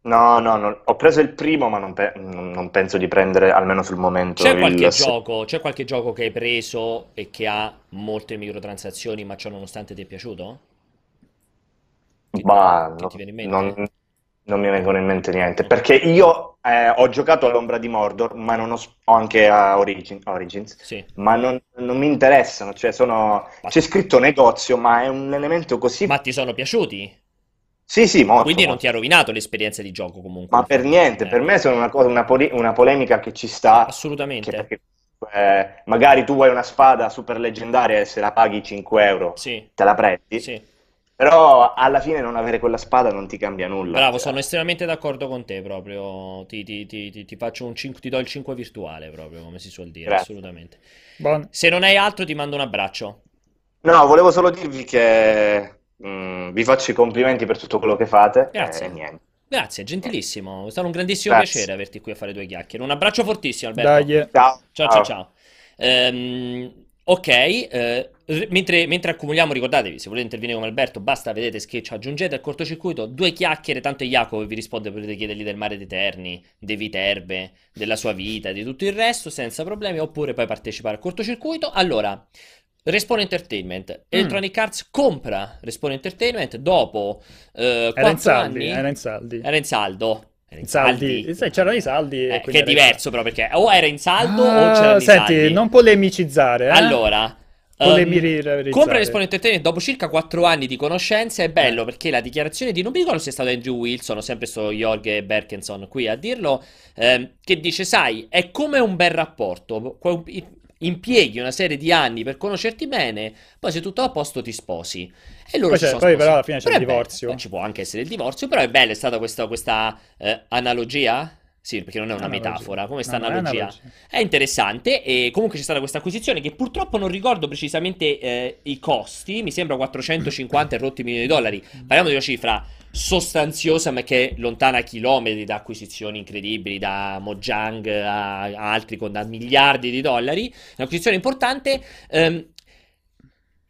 No, no, no, ho preso il primo, ma non, pe- non, penso di prendere, almeno sul momento, c'è qualche, il... gioco, c'è qualche gioco che hai preso e che ha molte microtransazioni, ma ciò nonostante ti è piaciuto? Che, ma che no, non, non, mi vengono in mente niente, perché io eh, ho giocato all'Ombra di Mordor, ma non ho, ho anche a Origin, Origins, sì. ma non, non, mi interessano, cioè sono... Ma... c'è scritto negozio, ma è un elemento così... Ma ti sono piaciuti? Sì, sì, molto. Quindi non ti ha rovinato l'esperienza di gioco comunque. Ma per niente, eh. per me sono una, cosa, una, poli- una, polemica che ci sta. Assolutamente. Perché, eh, magari tu vuoi una spada super leggendaria e se la paghi 5 euro sì. te la prendi. Sì. Però alla fine non avere quella spada non ti cambia nulla. Bravo, sono estremamente d'accordo con te proprio. Ti, ti, ti, ti faccio un 5, ti do il 5 virtuale proprio, come si suol dire, Grazie. assolutamente. Bon. Se non hai altro ti mando un abbraccio. No, volevo solo dirvi che Mm, vi faccio i complimenti per tutto quello che fate. Grazie. Eh, Grazie, gentilissimo. È stato un grandissimo Grazie. piacere averti qui a fare due chiacchiere. Un abbraccio fortissimo, Alberto. Dai. Ciao. Ciao, ciao, ciao. Um, ok, eh, mentre, mentre, accumuliamo, ricordatevi, se volete intervenire come Alberto, basta, vedete, sketch, aggiungete al cortocircuito due chiacchiere, tanto Jacopo vi risponde, potete chiedergli del mare dei Terni, dei Viterbe, della sua vita, di tutto il resto, senza problemi, oppure poi partecipare al cortocircuito. Allora, Respawn Entertainment. Mm. Electronic Arts compra Respawn Entertainment dopo eh, era, in saldi, era in saldi. Era in saldo. Era in saldi. saldi. C'erano i saldi. Eh, che è diverso però perché o era in saldo ah, o c'erano senti, saldi. non polemicizzare. Eh? Allora... Um, compra Respawn Entertainment dopo circa 4 anni di conoscenza è bello perché la dichiarazione di non mi ricordo se è stato Andrew Wilson o sempre stato Jorge Berkenson qui a dirlo ehm, che dice sai è come un bel rapporto impieghi una serie di anni per conoscerti bene, poi se tutto a posto ti sposi. E loro poi, poi però alla fine c'è però il divorzio. Bello, ci può anche essere il divorzio, però è bella, è stata questa, questa eh, analogia. Sì, perché non è una metafora, come no, analogia. È, è, interessante e comunque c'è stata questa acquisizione che purtroppo non ricordo precisamente eh, i costi, mi sembra 450 e rotti milioni di dollari. Parliamo di una cifra sostanziosa ma che è lontana chilometri da acquisizioni incredibili da Mojang a, a altri con da miliardi di dollari. Un'acquisizione importante. Ehm,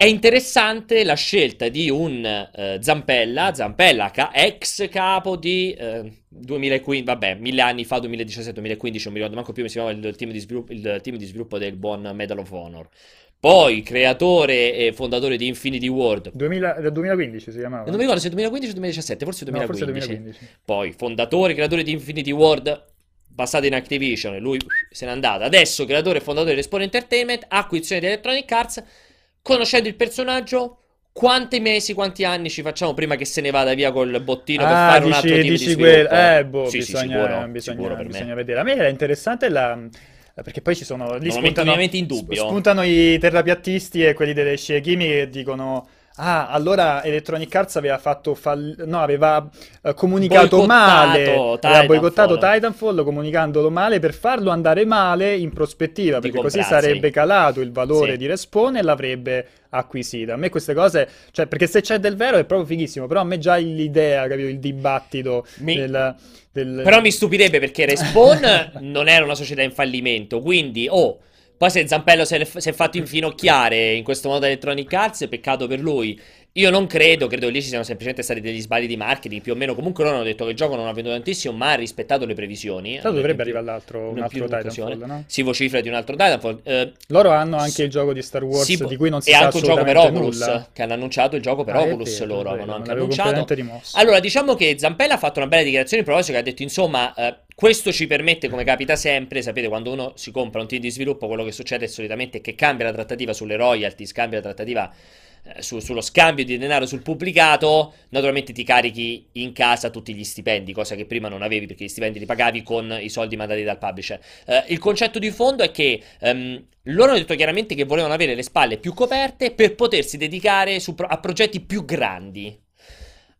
è interessante la scelta di un eh, Zampella, Zampella ca- ex capo di eh, 2015, vabbè, mille anni fa, 2017-2015, non mi ricordo manco più come si chiamava il team di sviluppo, il team di sviluppo del buon Medal of Honor. Poi creatore e fondatore di Infinity World. 2000, del 2015 si chiamava. Non mi ricordo se 2015 o 2017, forse 2015. No, forse 2015. Poi fondatore e creatore di Infinity World, passato in Activision, lui se n'è andato. Adesso creatore e fondatore di Respawn Entertainment, acquisizione di Electronic Arts, conoscendo il personaggio, quanti mesi, quanti anni ci facciamo prima che se ne vada via col bottino per Ah, fare un dici, altro tipo dici di sviluppo? Eh, boh, Sì, sì, bisogna, sicuro, bisogna- sicuro bisogna vedere. A me era interessante la... Perché poi ci sono... Lì Non spuntano, in dubbio. spuntano i terrapiattisti e quelli delle scie chimiche che dicono... Ah, allora Electronic Arts aveva fatto fall- no, aveva eh, comunicato male, aveva Titanfall. boicottato Titanfall comunicandolo male per farlo andare male in prospettiva, Di perché così comprarsi. sarebbe calato il valore Sì. di Respawn e l'avrebbe acquisita. A me queste cose, cioè, perché se c'è del vero è proprio fighissimo, però a me già l'idea, capito, il dibattito Mi- del, del- Però mi stupirebbe perché Respawn non era una società in fallimento, quindi, oh, poi se Zampello si è, fatto infinocchiare in questo modo Electronic Arts, peccato per lui. Io non credo, credo che lì ci siano semplicemente stati degli sbagli di marketing, più o meno. Comunque loro hanno detto che il gioco non ha venduto tantissimo, ma ha rispettato le previsioni. Tanto dovrebbe arrivare l'altro, un altro. Titanfall, no? Si vocifera di un altro Titanfall. Eh, Loro hanno anche Sì. il gioco di Star Wars sì, di cui non si e sa anche un gioco per assolutamente Oculus, nulla. che hanno annunciato il gioco per Ah, Oculus vero, loro, avevano anche annunciato. Allora, diciamo che Zampella ha fatto una bella dichiarazione in proposito che ha detto, insomma, eh, questo ci permette, come capita sempre, sapete, quando uno si compra un team di sviluppo, quello che succede solitamente è che cambia la trattativa sulle royalties, cambia la trattativa su- sullo scambio di denaro sul pubblicato, naturalmente ti carichi in casa tutti gli stipendi, cosa che prima non avevi perché gli stipendi li pagavi con i soldi mandati dal publisher. Eh, il concetto di fondo è che ehm, loro hanno detto chiaramente che volevano avere le spalle più coperte per potersi dedicare su a progetti più grandi.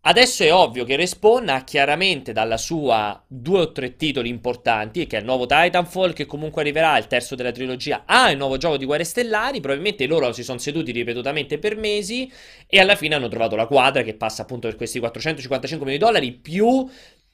Adesso è ovvio che Respawn ha chiaramente dalla sua due o tre titoli importanti, che è il nuovo Titanfall, che comunque arriverà, il terzo della trilogia, ha il nuovo gioco di Guerre Stellari, probabilmente loro si sono seduti ripetutamente per mesi e alla fine hanno trovato la quadra che passa appunto per questi 455 milioni di dollari più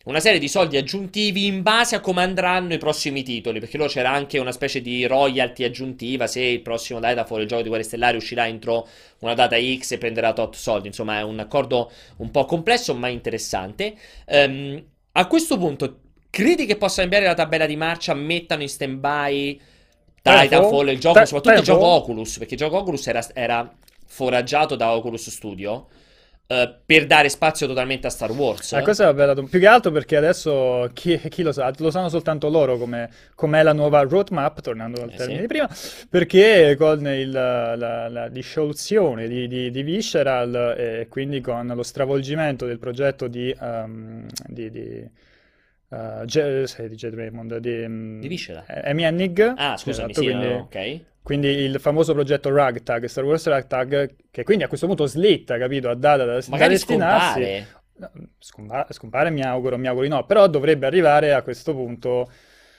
una serie di soldi aggiuntivi in base a come andranno i prossimi titoli, perché loro c'era anche una specie di royalty aggiuntiva se il prossimo Titanfall, il gioco di Guerre Stellari, uscirà entro una data X e prenderà tot soldi, insomma è un accordo un po' complesso ma interessante. Ehm, a questo punto, credi che possa cambiare la tabella di marcia, mettano in stand-by Titanfall, il gioco, soprattutto il gioco Oculus, perché il gioco Oculus era, era foraggiato da Oculus Studio eh, per dare spazio totalmente a Star Wars. La cosa è bella, più che altro perché adesso chi, chi lo sa, lo sanno soltanto loro come com'è la nuova roadmap, tornando al Eh, termine sì. di prima, perché con il- la, la dissoluzione di, di, di Visceral e quindi con lo stravolgimento del progetto di, um, di, di, uh, J- Jade Raymond, di, um, Di Visceral? Amy Hennig, Ah, scusami, esatto, sì, quindi- no, ok. Quindi il famoso progetto Ragtag, Star Wars Ragtag, che quindi a questo punto slitta, capito, a data da, da destinarsi. scompare. Scompare, mi auguro, mi auguro di no, però dovrebbe arrivare a questo punto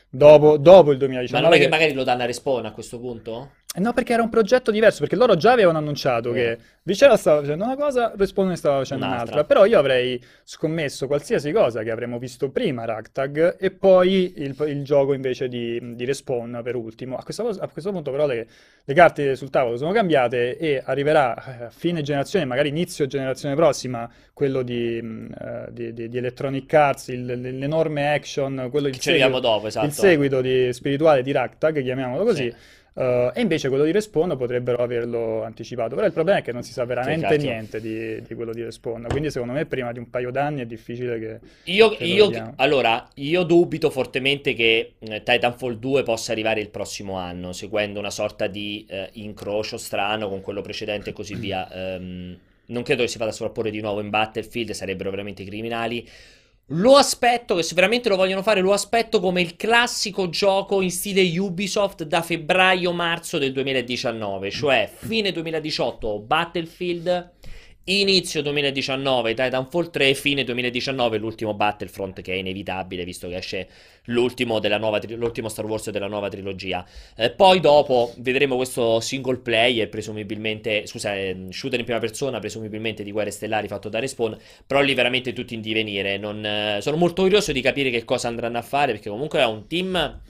dopo, dopo il Ma 2019. non è che che- magari lo danno a Respawn a questo punto? Eh No, perché era un progetto diverso, perché loro già avevano annunciato Eh. che Visceral stava facendo una cosa, Respawn ne stava facendo Un'altra. un'altra, però io avrei scommesso qualsiasi cosa che avremmo visto prima Ragtag e poi il, il gioco invece di, di Respawn per ultimo. A questo, a questo punto però le, le carte sul tavolo sono cambiate e arriverà eh, a fine generazione, magari inizio generazione prossima, quello di, eh, di- di- Electronic Arts, il- l'enorme action, quello il seguito- dopo, esatto. il seguito di- spirituale di Ragtag, chiamiamolo così. Sì. Uh, e invece quello di Respawn potrebbero averlo anticipato. Però il problema è che non si sa veramente cazzo. niente di, di quello di Respawn. Quindi, secondo me, prima di un paio d'anni è difficile che. Io, che io- allora, io dubito fortemente che eh, Titanfall 2 possa arrivare il prossimo anno, seguendo una sorta di eh, incrocio strano con quello precedente e così via. Ehm, non credo che si vada a sovrapporre di nuovo in Battlefield, sarebbero veramente criminali. Lo aspetto, che se veramente lo vogliono fare, lo aspetto come il classico gioco in stile Ubisoft da febbraio-marzo del 2019, cioè fine 2018 Battlefield, inizio 2019 Titanfall 3, fine 2019 l'ultimo Battlefront che è inevitabile visto che esce l'ultimo, nuova l'ultimo Star Wars della nuova trilogia. Eh, poi dopo vedremo questo single player, presumibilmente, scusa, eh, shooter in prima persona, presumibilmente di Guerre Stellari fatto da Respawn, però lì veramente tutto in divenire. Non, eh, sono molto curioso di capire che cosa andranno a fare perché comunque è un team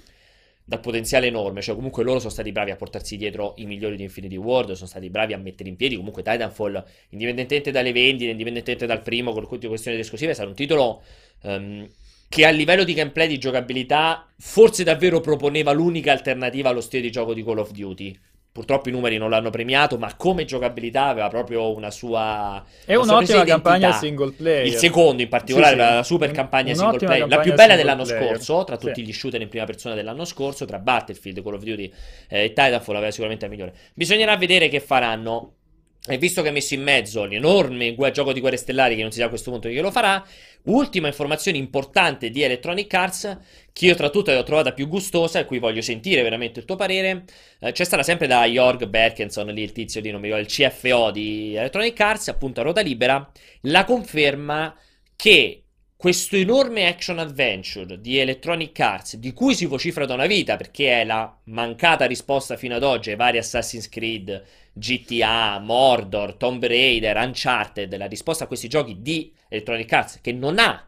dal potenziale enorme, cioè comunque loro sono stati bravi a portarsi dietro i migliori di Infinity Ward, sono stati bravi a mettere in piedi comunque Titanfall, indipendentemente dalle vendite, indipendentemente dal primo, con tutte questioni esclusive, è stato un titolo ehm, che a livello di gameplay, di giocabilità, forse davvero proponeva l'unica alternativa allo stile di gioco di Call of Duty. Purtroppo i numeri non l'hanno premiato, ma come giocabilità aveva proprio una sua... È una un'ottima campagna single player. Il secondo in particolare, Sì, sì. la super Un- campagna single un'ottima player, la campagna più bella single dell'anno player. scorso, tra Sì. tutti gli shooter in prima persona dell'anno scorso, tra Battlefield, Call of Duty eh, e Titanfall aveva sicuramente la migliore. Bisognerà vedere che faranno. E visto che ha messo in mezzo l'enorme gioco di guerre stellari, che non si sa a questo punto chi lo farà, ultima informazione importante di Electronic Arts, che io tra tutte l'ho trovata più gustosa e qui voglio sentire veramente il tuo parere, eh, c'è stata sempre da Jorg Berkenson, lì il tizio di, ricordo, il CFO di Electronic Arts, appunto a ruota libera, la conferma che questo enorme action adventure di Electronic Arts, di cui si vocifera da una vita, perché è la mancata risposta fino ad oggi ai vari Assassin's Creed, GTA, Mordor, Tomb Raider, Uncharted, la risposta a questi giochi di Electronic Arts, che non ha,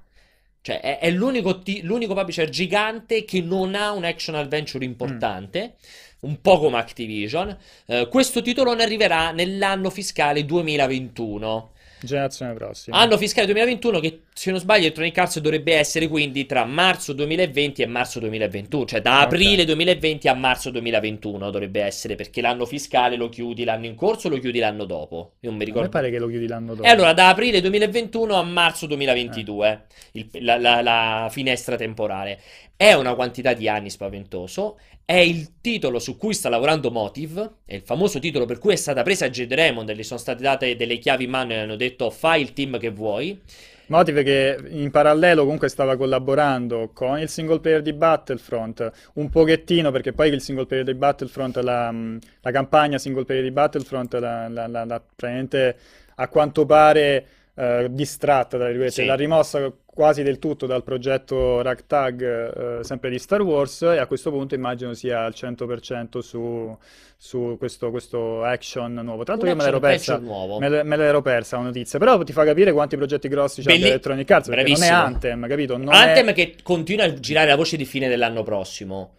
cioè è, è l'unico, t- l'unico publisher gigante che non ha un action adventure importante. Mm un po' come Activision. Uh, questo titolone arriverà nell'anno fiscale 2021. Generazione prossima. Anno fiscale 2021 che se non sbaglio Electronic Arts dovrebbe essere quindi tra marzo 2020 e marzo 2021, cioè da aprile okay. 2020 a marzo 2021 dovrebbe essere perché l'anno fiscale lo chiudi l'anno in corso o lo chiudi l'anno dopo? Io non mi ricordo. A me pare che lo chiudi l'anno dopo. E allora da aprile 2021 a marzo 2022, eh. il, la, la, la finestra temporale. È una quantità di anni spaventoso. È il titolo su cui sta lavorando Motive. È il famoso titolo per cui è stata presa Jade Raymond e gli sono state date delle chiavi in mano e hanno detto fai il team che vuoi. Motive che in parallelo comunque stava collaborando con il single player di Battlefront un pochettino perché poi il single player di Battlefront, la, la campagna single player di Battlefront, la, la, la, praticamente a quanto pare eh, distratta, sì. l'ha rimossa quasi del tutto dal progetto Ragtag, eh, sempre di Star Wars, e a questo punto immagino sia al 100% su, su questo, questo, action nuovo. Tra l'altro io me l'ero persa, me, me l'ero persa la notizia, però ti fa capire quanti progetti grossi c'è Belli... Electronic Arts, perché non è Anthem, capito? Non Anthem è... che continua a girare la voce di fine dell'anno prossimo.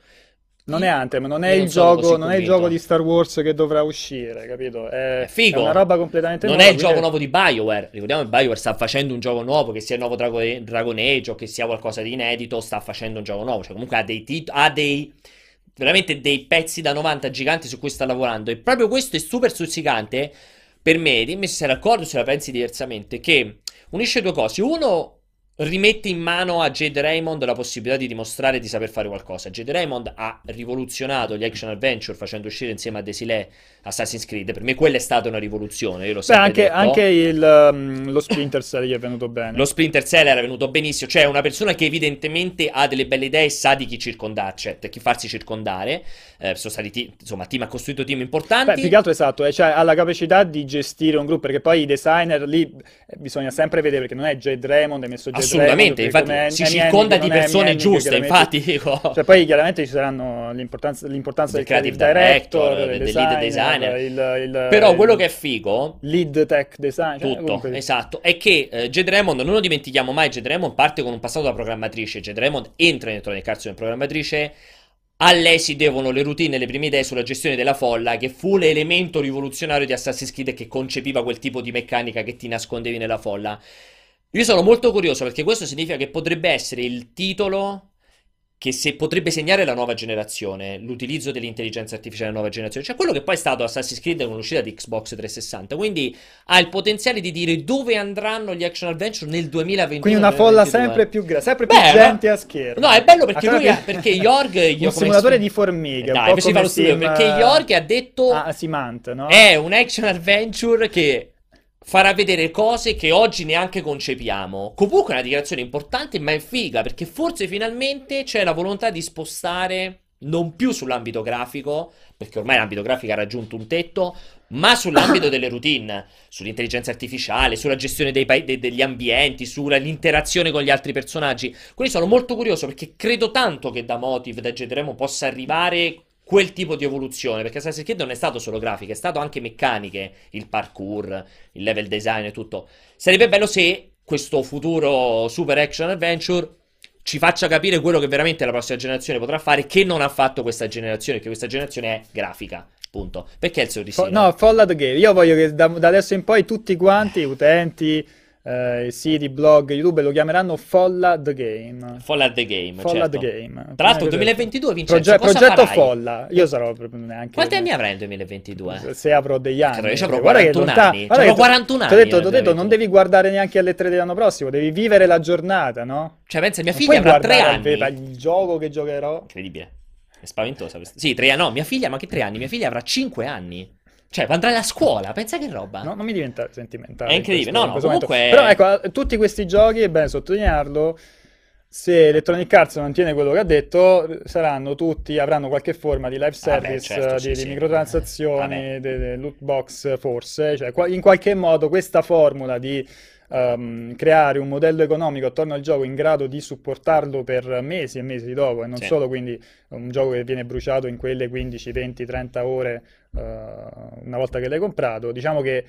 Non è Anthem, non è, il gioco, non è il gioco di Star Wars che dovrà uscire, capito? È, figo. È una roba completamente non nuova. Non è il gioco nuovo di BioWare. Ricordiamo che BioWare sta facendo un gioco nuovo, che sia il nuovo Dragon, Dragon Age o che sia qualcosa di inedito, sta facendo un gioco nuovo. Cioè, comunque ha dei, tit- ha dei veramente dei pezzi da 90 giganti su cui sta lavorando. E proprio questo è super stuzzicante per me. Dimmi se sei d'accordo se la pensi diversamente. Che unisce due cose. Uno, rimette in mano a Jade Raymond la possibilità di dimostrare di saper fare qualcosa. Jade Raymond ha rivoluzionato gli action adventure facendo uscire insieme a Desilé Assassin's Creed. Per me quella è stata una rivoluzione. Io l'ho Beh, anche, anche il, um, lo Splinter Cell gli è venuto bene. Lo Splinter Cell era venuto benissimo. Cioè, una persona che evidentemente ha delle belle idee e sa di chi circondarci, cioè, chi farsi circondare. Eh, sono stati insomma, team ha costruito team importanti. Beh, più che altro esatto, eh, cioè, ha la capacità di gestire un gruppo. Perché poi i designer lì eh, bisogna sempre vedere perché non è Jade Raymond, hai messo Jade Assolutamente, infatti si circonda di persone giuste, infatti. Dico. Cioè, poi chiaramente ci saranno l'importanza, l'importanza del, del creative director, del, lead designer. Il, il, Però quello che è figo, lead tech design, cioè, tutto, comunque... esatto, è che uh, Jade Raymond, non lo dimentichiamo mai, Jade Raymond parte con un passato da programmatrice, Jade Raymond entra in Electronic Arts come programmatrice, a lei si devono le routine e le prime idee sulla gestione della folla, che fu l'elemento rivoluzionario di Assassin's Creed che concepiva quel tipo di meccanica che ti nascondevi nella folla. Io sono molto curioso perché questo significa che potrebbe essere il titolo che se potrebbe segnare la nuova generazione, l'utilizzo dell'intelligenza artificiale della nuova generazione, cioè quello che poi è stato Assassin's Creed con l'uscita di Xbox 360, quindi ha il potenziale di dire dove andranno gli action adventure nel 2021. Quindi una folla sempre più grande, sempre più Beh, gente no, a schermo. No, è bello perché lui ha, perché Yorg un simulatore sp- di formiche, Dai, un po' come sim, perché Yorg ha detto ah, Simant, no? È un action adventure che farà vedere cose che oggi neanche concepiamo. Comunque è una dichiarazione importante, ma è figa, perché forse finalmente c'è la volontà di spostare non più sull'ambito grafico, perché ormai l'ambito grafico ha raggiunto un tetto, ma sull'ambito delle routine, sull'intelligenza artificiale, sulla gestione dei, de- degli ambienti, sull'interazione con gli altri personaggi. Quindi sono molto curioso perché credo tanto che da Motive, da Gedremo, possa arrivare quel tipo di evoluzione, perché Assassin's Creed non è stato solo grafica, è stato anche meccaniche, il parkour, il level design e tutto. Sarebbe bello se questo futuro super action adventure ci faccia capire quello che veramente la prossima generazione potrà fare, che non ha fatto questa generazione, che questa generazione è grafica. Punto. Perché il sorrisino? no, Fallout Game. Io voglio che da, da adesso in poi tutti quanti, utenti, eh, siti, blog, YouTube lo chiameranno Folla the Game. Folla the Game. Folla certo. the Game. Tra l'altro, 2022 Vincenzo, Proge- progetto farai? Folla. Io sarò proprio neanche. Quanti anni avrai nel 2022? Se avrò degli anni. Io avrò 41 lontan- anni. Avrò 41 anni. Ti ho detto, t'ho detto non devi guardare neanche alle 3 dell'anno prossimo, devi vivere la giornata, no? Cioè, pensa, mia figlia avrà 3 anni. Il, il gioco che giocherò. Incredibile. È spaventosa questa. Sì, tre anni. No, mia figlia, ma che tre anni? Mia figlia avrà 5 anni. Cioè, andrai a scuola, pensa che roba. No, non mi diventa sentimentale. È incredibile, questo- no, no, comunque- momento. Però ecco, tutti questi giochi, è bene sottolinearlo, se Electronic Arts mantiene quello che ha detto, saranno tutti, avranno qualche forma di live service, certo, di, sì, di sì. microtransazioni, Vabbè. de- de loot box forse, cioè in qualche modo questa formula di ehm, creare un modello economico attorno al gioco in grado di supportarlo per mesi e mesi dopo e non Sì. solo quindi un gioco che viene bruciato in quelle 15, 20, 30 ore eh, una volta che l'hai comprato, diciamo che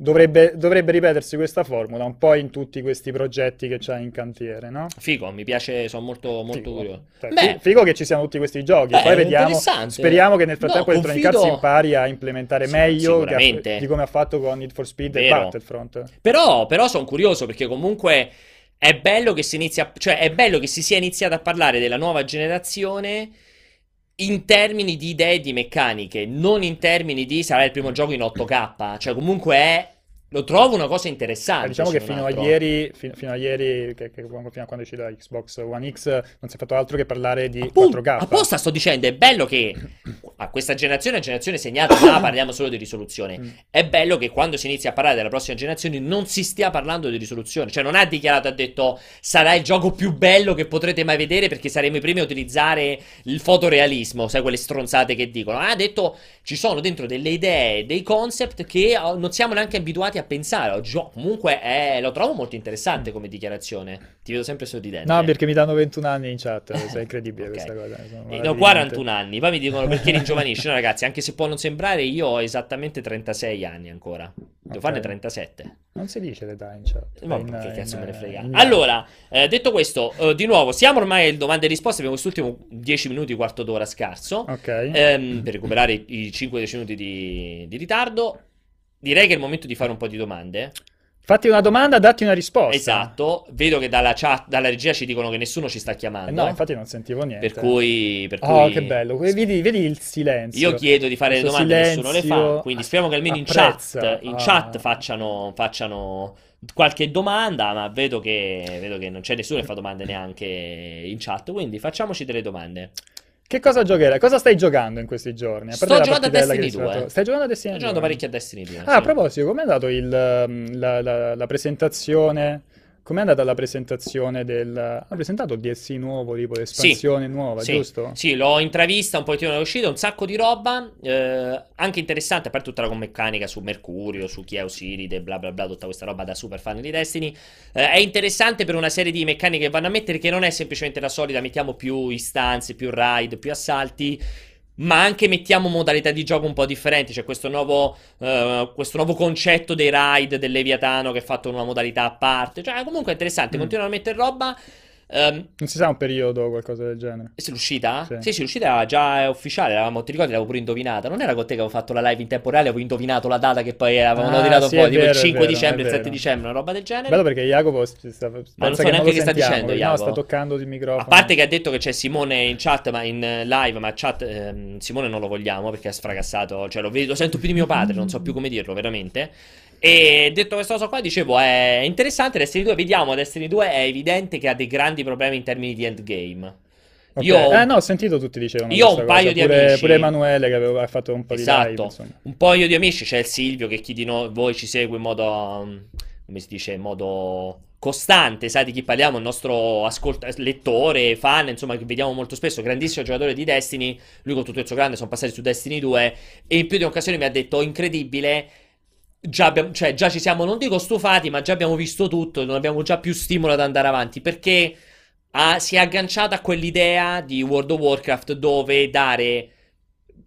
dovrebbe, dovrebbe ripetersi questa formula un po' in tutti questi progetti che c'hai in cantiere, no? Figo, mi piace, sono molto, molto Figo. curioso. Cioè, Beh, fi- figo che ci siano tutti questi giochi, Beh, poi vediamo, speriamo che nel frattempo No, Electronic Arts confido- impari a implementare Sì, meglio che di come ha fatto con Need for Speed e Vero. Battlefront. Però, però sono curioso perché comunque è bello che si inizia, cioè è bello che si sia iniziato a parlare della nuova generazione in termini di idee e di meccaniche, non in termini di sarà il primo gioco in 8K, cioè comunque è lo trovo una cosa interessante. Eh, diciamo che fino a ieri, fino, fino a ieri che, che- fino a quando è uscita Xbox One X, non si è fatto altro che parlare di Appunto, 4K. apposta sto dicendo, è bello che a questa generazione, a generazione segnata, là parliamo solo di risoluzione. Mm. È bello che quando si inizia a parlare della prossima generazione non si stia parlando di risoluzione. Cioè, non ha dichiarato, ha detto sarà il gioco più bello che potrete mai vedere perché saremo i primi a utilizzare il fotorealismo, sai, quelle stronzate che dicono. Ha detto ci sono dentro delle idee, dei concept che oh, non siamo neanche abituati a pensare. Oggi, oh, comunque, è- lo trovo molto interessante come dichiarazione. Ti vedo sempre sorridente. No, perché mi danno 21 anni in chat, è incredibile Ok. questa cosa. sono Eh. No, 41 anni, poi mi dicono perché. No, ragazzi, anche se può non sembrare, io ho esattamente 36 anni ancora. Devo Ok. farne 37. Non si dice l'età in chat. Ma in- che cazzo in- me ne frega. in- Allora, eh, detto questo, eh, di nuovo, siamo ormai alle domande e risposte. Abbiamo quest'ultimo 10 minuti, quarto d'ora scarso. Ok. ehm, per recuperare i, i 5-10 minuti di, di ritardo. Direi che è il momento di fare un po' di domande. Fatti una domanda, datti una risposta. Esatto. Vedo che dalla chat, dalla regia ci dicono che nessuno ci sta Eh chiamando. no, infatti non sentivo niente. per cui, per Oh, cui- che bello. Vedi, vedi il silenzio. Io chiedo di fare le domande, nessuno le fa. silenzio Quindi speriamo che almeno in apprezza. chat, in Ah. chat facciano, facciano qualche domanda. Ma vedo che, vedo che non c'è nessuno che fa domande neanche in chat. Quindi facciamoci delle domande. Che cosa giocherai? Cosa stai giocando in questi giorni? Sto giocando a Destiny hai fatto- 2. Stai giocando a Destiny Sto 2? giocando parecchio a Destiny 2. Ah, a sì. proposito, com'è andato il, um, la, la- la presentazione? Com'è andata la presentazione del... Ha presentato il DLC nuovo, tipo l'espansione nuova, Sì, giusto? Sì, l'ho intravista un pochettino è uscita, un sacco di roba, eh, anche interessante, a parte tutta la meccanica su Mercurio, su chi è Osiride, bla bla bla, tutta questa roba da super fan di Destiny. Eh, è interessante per una serie di meccaniche che vanno a mettere che non è semplicemente la solita, mettiamo più istanze, più raid, più assalti, ma anche mettiamo modalità di gioco un po' differenti. C'è questo nuovo, eh, questo nuovo concetto dei raid del Leviatano che è fatto in una modalità a parte. Cioè, comunque è interessante, Mm. continuano a mettere roba. Ehm, Non si sa un periodo o qualcosa del genere. è l'uscita? Sì. Sì, sì, l'uscita era già ufficiale. Eravamo, ti ricordi, l'avevo pure indovinata. Non era con te che avevo fatto la live in tempo reale, avevo indovinato la data che poi avevamo Ah, tirato sì, è tipo vero, il è 5 vero, dicembre, è il 7 vero. dicembre, una roba del genere. Bello perché Jacopo sta, sta- pensa non so che neanche che sta dicendo, no, Jacopo. sta toccando il microfono. A parte che ha detto che c'è Simone in chat, ma in eh, live, ma chat ehm, Simone non lo vogliamo perché è sfragassato, cioè lo, vedo- lo sento più di mio padre, non so più come dirlo, veramente. E detto questa cosa qua, dicevo, è interessante Destiny 2, vediamo, Destiny 2 è evidente che ha dei grandi problemi in termini di endgame. Ok. Io, Eh no, ho sentito tutti dicevano io ho un paio cosa, di pure, amici- Pure Emanuele che aveva fatto un po' di live, Esatto, insomma. un paio di amici, c'è il Silvio che chi di noi, voi ci segue in modo, come si dice, in modo costante, sai di chi parliamo, il nostro ascolt- lettore, fan, insomma, che vediamo molto spesso, grandissimo giocatore di Destiny, lui con tutto il suo grande sono passati su Destiny 2 e in più di occasioni mi ha detto incredibile. Già, abbiamo- cioè, già ci siamo, non dico stufati, ma già abbiamo visto tutto, non abbiamo già più stimolo ad andare avanti perché ha- si è agganciata a quell'idea di World of Warcraft dove dare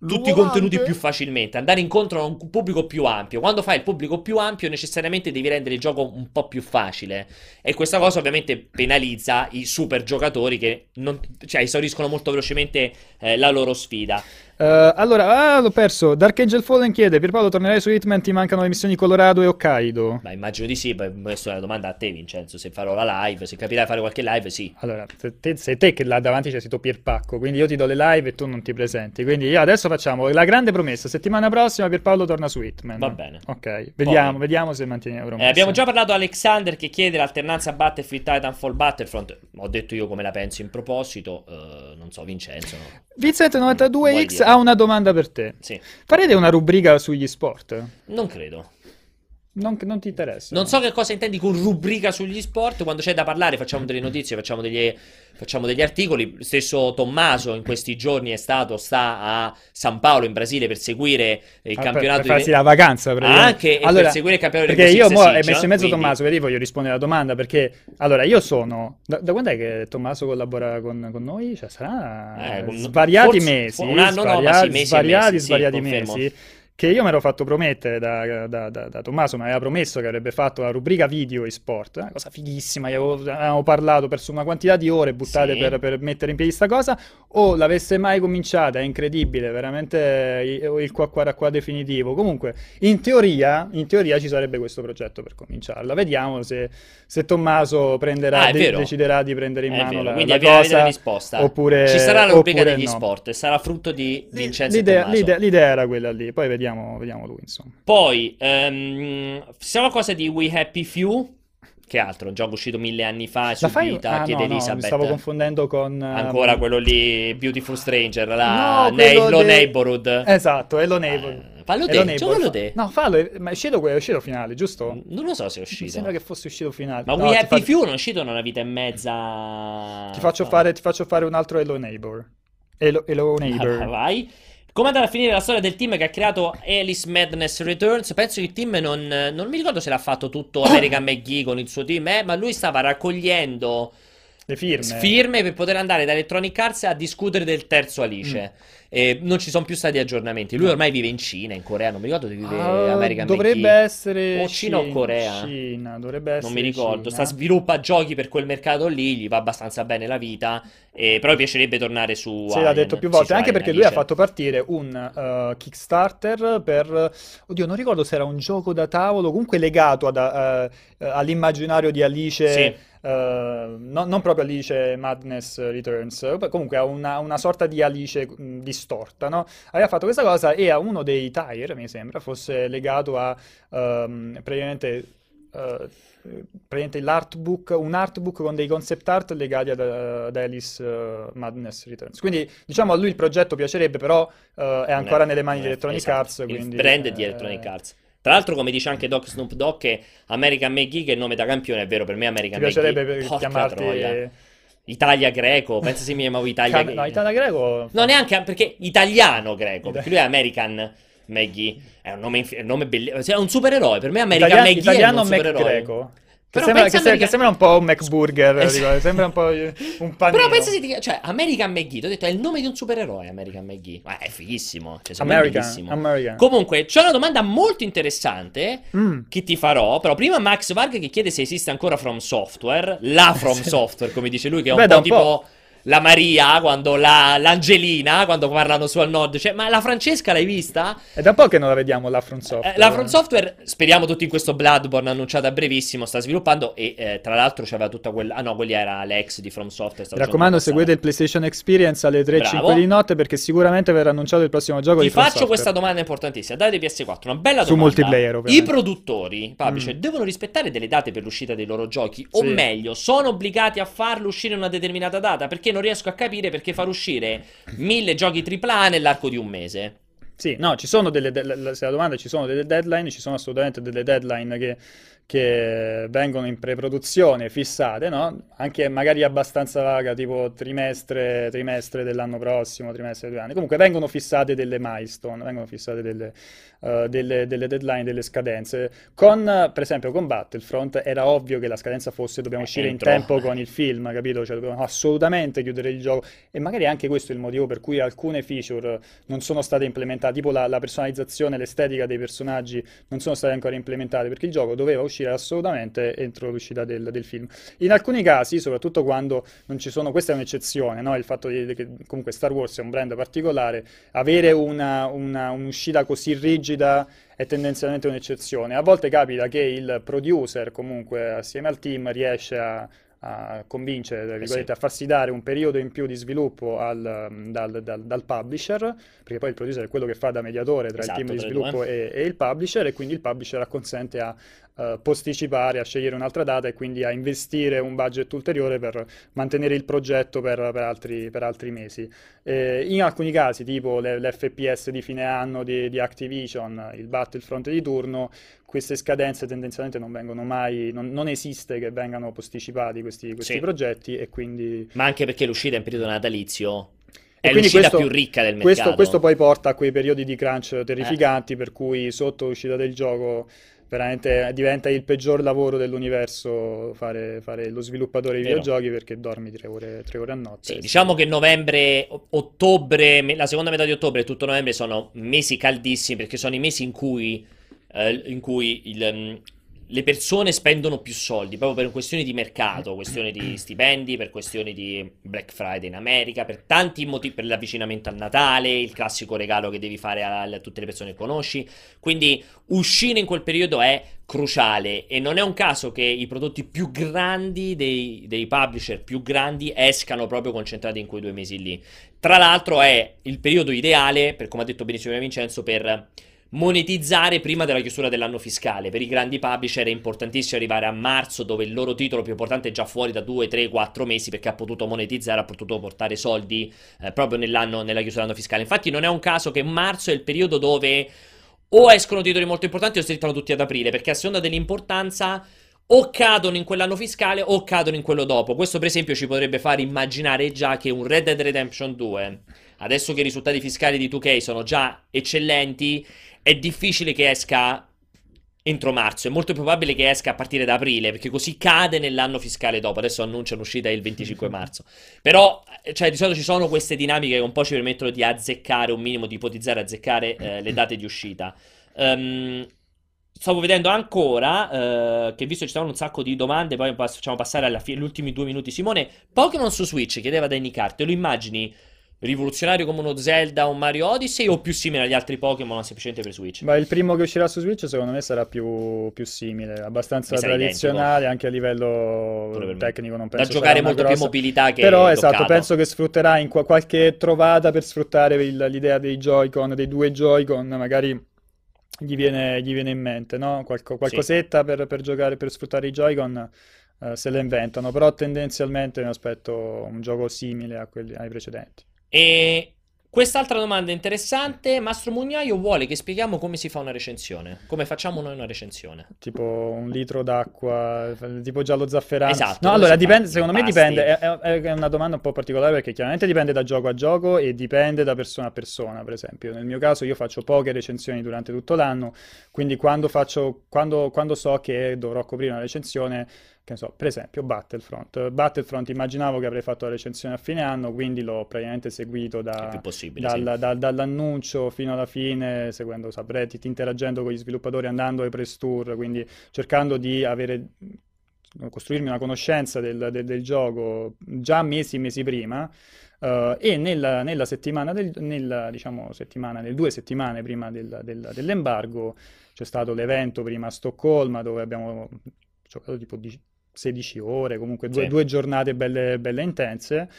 tutti i contenuti più facilmente, andare incontro a un pubblico più ampio. Quando fai il pubblico più ampio, necessariamente devi rendere il gioco un po' più facile. E questa cosa ovviamente penalizza i super giocatori che non, cioè, esauriscono molto velocemente eh, la loro sfida. Eh, allora, ah, l'ho perso. Dark Angel Fallen chiede: Pierpaolo, tornerai su Hitman? Ti mancano le missioni Colorado e Hokkaido? Ma immagino di sì. Questa è una domanda a te, Vincenzo. Se farò la live, se capirai fare qualche live, sì. Allora, se te- sei te che là davanti c'è scritto Pierpacco, quindi io ti do le live e tu non ti presenti. Quindi io adesso facciamo la grande promessa: settimana prossima Pierpaolo torna su Hitman. Va bene. Ok, vediamo, vediamo se mantiene la promessa. Eh, abbiamo già parlato a Alexander che chiede l'alternanza Battlefield Titanfall Battlefront. Ho detto io come la penso in proposito. eh, non so, Vincenzo. no? Vincent92X Vuoi dire? ha una domanda per te. Sì. Farete una rubrica sugli sport? Non credo. Non, non ti interessa? Non so che cosa intendi con rubrica sugli sport. Quando c'è da parlare, facciamo delle notizie, facciamo degli, facciamo degli articoli. Stesso Tommaso in questi giorni è stato, sta a San Paolo in Brasile per seguire il Ah, campionato per, per farsi la vacanza praticamente. Anche Allora, per seguire il campionato perché di io mo Siccia, messo in mezzo quindi- Tommaso vedi voglio rispondere alla domanda perché allora io sono da, da quando è che Tommaso collabora con, con noi cioè sarà Eh, svariati forse- mesi un anno no, ma svariati, sì, mesi svariati, mesi, sì, svariati mesi che io mi ero fatto promettere da, da- da- da Tommaso, mi aveva promesso che avrebbe fatto la rubrica video e sport, una cosa fighissima, gli avevo, avevamo parlato per una quantità di ore buttate Sì. per, per mettere in piedi sta cosa, o l'avesse mai cominciata, è incredibile, veramente il, il qua qua qua definitivo. Comunque, in teoria, in teoria ci sarebbe questo progetto per cominciarla. Vediamo se, se Tommaso prenderà, Ah, de- deciderà di prendere in È mano vero, la, quindi la cosa, la risposta. oppure Ci sarà la rubrica degli no. sport, e sarà frutto di Vincenzo L'idea, l'idea- l'idea era quella lì, poi vediamo, vediamo lui, insomma. Poi, ehm, siamo a cosa di We Happy Few. Che altro? Un gioco uscito mille anni fa, è su fai? Vita, Ah, chiede no, no, mi Elisabeth. stavo confondendo con... ehm, Ancora quello lì, Beautiful Stranger, la No, quello Hello de- Neighborhood. Esatto, Hello Neighbor. Eh, fallo Hello te, Neighbor. giocalo te. No, fallo, ma è uscito, que- è uscito finale, giusto? Non lo so se è Mi uscito. sembra che fosse uscito finale. Ma No, We Happy fa- Few non è uscito in una vita e mezza. Ti faccio, fare, ti faccio fare un altro Hello Neighbor. Hello, Hello Neighbor. Ah, vai. Come andata a finire la storia del team che ha creato Alice Madness Returns? Penso che il team non, non mi ricordo se l'ha fatto tutto American McGee con il suo team, eh, ma lui stava raccogliendo Le firme. firme per poter andare da Electronic Arts a discutere del terzo Alice. Mm. E non ci sono più stati aggiornamenti. Lui ormai vive in Cina, in Corea, non mi ricordo dove vive Ah, American dovrebbe McGee. essere O Cina o Corea? Cina, dovrebbe essere Non mi ricordo, Cina. sta sviluppa giochi per quel mercato lì, gli va abbastanza bene la vita, e però piacerebbe tornare su Sì, l'ha detto più volte, anche Alien perché lui ha fatto partire un uh, Kickstarter per, oddio, non ricordo se era un gioco da tavolo, comunque legato ad, uh, uh, all'immaginario di Alice, Sì. uh, no- non proprio Alice Madness Returns, comunque ha una, una sorta di Alice mh, distorta, no? Aveva fatto questa cosa e a uno dei tire, mi sembra, fosse legato a um, praticamente... uh, praticamente l'artbook, un artbook con dei concept art legati ad, ad Alice uh, Madness Returns. Quindi, diciamo, a lui il progetto piacerebbe, però uh, è ancora Non è- nelle mani di Electronic esatto, Arts. Il Quindi, brand è di Electronic Arts. Tra l'altro, come dice anche Doc Snoop Dogg, che American McGee, che è il nome da campione, è vero, per me American piacerebbe McGee. per- Porca chiamarti... troia. Italia greco, pensa se mi chiamavo Italia Can- greco. No, Italia Greco... No, neanche perché italiano greco, Ita- perché lui è American McGee. È un nome, inf- è un nome bellissimo. È un supereroe. Per me American Italia- McGee italiano è un supereroe. Greco. Che sembra, che, American- che sembra un po' un McBurger, Es- dico, sembra un po' un panino. Però pensa se ti cioè American McGee, ti ho detto è il nome di un supereroe American McGee. Ma è fighissimo, cioè, American, bellissimo. American. Comunque, c'è una domanda molto interessante Mm. che ti farò, però prima Max Varg che chiede se esiste ancora From Software, la From Sì. Software, come dice lui, che è un Beh, po' un tipo po'. La Maria, quando la, l'Angelina, quando parlano su al nord, cioè, ma la Francesca l'hai vista? È da po' che non la vediamo la Front Software. Eh, la From Software, speriamo tutti in questo Bloodborne annunciato a brevissimo, sta sviluppando e eh, tra l'altro c'aveva tutta quella... Ah no, quelli era l'ex di From Software. Mi raccomando, seguite il PlayStation Experience alle 3.05 Bravo. di notte perché sicuramente verrà annunciato il prossimo gioco Ti di From faccio Software. questa domanda importantissima. Date PS4, una bella Su domanda. multiplayer, I ovviamente. produttori, i publisher, Mm. devono rispettare delle date per l'uscita dei loro giochi? O Sì. meglio, sono obbligati a farlo uscire in una determinata data? Perché non riesco a capire perché far uscire mille giochi AAA nell'arco di un mese. Sì, no, ci sono delle, de- se la domanda ci sono delle deadline, ci sono assolutamente delle deadline che, che vengono in pre-produzione fissate, no? Anche magari abbastanza vaga, tipo trimestre, trimestre dell'anno prossimo, trimestre di due anni. Comunque vengono fissate delle milestone, vengono fissate delle, eh, delle, delle deadline, delle scadenze. Con, eh, per esempio, con Battlefront era ovvio che la scadenza fosse dobbiamo uscire Entro. in tempo con il film, capito? Cioè dobbiamo assolutamente chiudere il gioco e magari anche questo è il motivo per cui alcune feature non sono state implementate, tipo la, la personalizzazione, l'estetica dei personaggi non sono state ancora implementate perché il gioco doveva uscire assolutamente entro l'uscita del, del film. In alcuni casi, soprattutto quando non ci sono, questa è un'eccezione, no? Il fatto di, che comunque Star Wars è un brand particolare, avere una, una- un'uscita così rigida è tendenzialmente un'eccezione. A volte capita che il producer, comunque assieme al team, riesce a a convincere, eh sì. a farsi dare un periodo in più di sviluppo al, dal, dal, dal, publisher, perché poi il producer è quello che fa da mediatore tra esatto, il team di sviluppo e, e, il publisher, e quindi il publisher acconsente a uh, posticipare, a scegliere un'altra data e quindi a investire un budget ulteriore per mantenere il progetto per, per, altri, per altri, mesi. Eh, in alcuni casi, tipo le, l'FPS di fine anno di, di Activision, il Battlefront di turno, queste scadenze tendenzialmente non vengono mai, non, non esiste che vengano posticipati questi, questi sì. progetti e quindi... Ma anche perché l'uscita in periodo natalizio è l'uscita questo, più ricca del mercato. Questo, questo, poi porta a quei periodi di crunch terrificanti eh. per cui sotto l'uscita del gioco veramente diventa il peggior lavoro dell'universo fare, fare lo sviluppatore di videogiochi perché dormi tre ore, tre ore a notte. Sì, diciamo che novembre, ottobre, la seconda metà di ottobre e tutto novembre sono mesi caldissimi perché sono i mesi in cui eh, in cui il, um, le persone spendono più soldi proprio per questioni di mercato, questioni di stipendi, per questioni di Black Friday in America, per tanti motivi, per l'avvicinamento al Natale, il classico regalo che devi fare a, a, tutte le persone che conosci. Quindi uscire in quel periodo è cruciale e non è un caso che i prodotti più grandi dei, dei publisher più grandi escano proprio concentrati in quei due mesi lì. Tra l'altro è il periodo ideale, per come ha detto benissimo Vincenzo, per monetizzare prima della chiusura dell'anno fiscale. Per i grandi publisher è importantissimo arrivare a marzo, dove il loro titolo più importante è già fuori da 2, 3, 4 mesi, perché ha potuto monetizzare, ha potuto portare soldi eh, proprio nell'anno, nella chiusura dell'anno fiscale. Infatti, non è un caso che marzo è il periodo dove o escono titoli molto importanti o si strittano tutti ad aprile, perché a seconda dell'importanza o cadono in quell'anno fiscale o cadono in quello dopo. Questo, per esempio, ci potrebbe fare immaginare già che un Red Dead Redemption 2, adesso che i risultati fiscali di 2K sono già eccellenti, è difficile che esca entro marzo. È molto probabile che esca a partire da aprile, perché così cade nell'anno fiscale dopo. Adesso annunciano uscita il 25 marzo. Però, cioè, di solito ci sono queste dinamiche che un po' ci permettono di azzeccare, un minimo di ipotizzare, azzeccare eh, le date di uscita. Um, stavo vedendo ancora, uh, che visto ci stavano un sacco di domande, poi facciamo passare agli ultimi due minuti. Simone, Pokémon su Switch, chiedeva Danny Cart, te lo immagini rivoluzionario come uno Zelda o un Mario Odyssey o più simile agli altri Pokémon semplicemente per Switch? Beh, il primo che uscirà su Switch secondo me sarà più, più simile, abbastanza tradizionale identico. anche a livello tecnico. Non penso da giocare molto grossa. più mobilità che Però esatto, penso che sfrutterà in qua- qualche trovata per sfruttare il, l'idea dei Joy-Con, dei due Joy-Con, magari gli viene, gli viene in mente, no? Qualco, qualcosetta sì. per, per, giocare, per sfruttare i Joy-Con. Uh, se le inventano, però tendenzialmente mi aspetto un gioco simile quelli, ai precedenti. E quest'altra domanda interessante, Mastro Mugnaio vuole che spieghiamo come si fa una recensione, come facciamo noi una recensione. Tipo un litro d'acqua, tipo giallo zafferano. Esatto. No, allora dipende, secondo me dipende, è, è, una domanda un po' particolare perché chiaramente dipende da gioco a gioco e dipende da persona a persona, per esempio. Nel mio caso io faccio poche recensioni durante tutto l'anno, quindi quando, faccio, quando, quando so che dovrò coprire una recensione che ne so, per esempio Battlefront. Battlefront immaginavo che avrei fatto la recensione a fine anno, quindi l'ho praticamente seguito da, dal, sì. da, dall'annuncio fino alla fine, seguendo subreddit, interagendo con gli sviluppatori, andando ai press tour, quindi cercando di avere costruirmi una conoscenza del, del, del gioco già mesi e mesi prima. Uh, e nella, nella, settimana, del, nella, diciamo, settimana, nelle due settimane prima del, del, dell'embargo c'è stato l'evento prima a Stoccolma dove abbiamo giocato tipo 16 ore, comunque due, sì. due giornate belle, belle intense.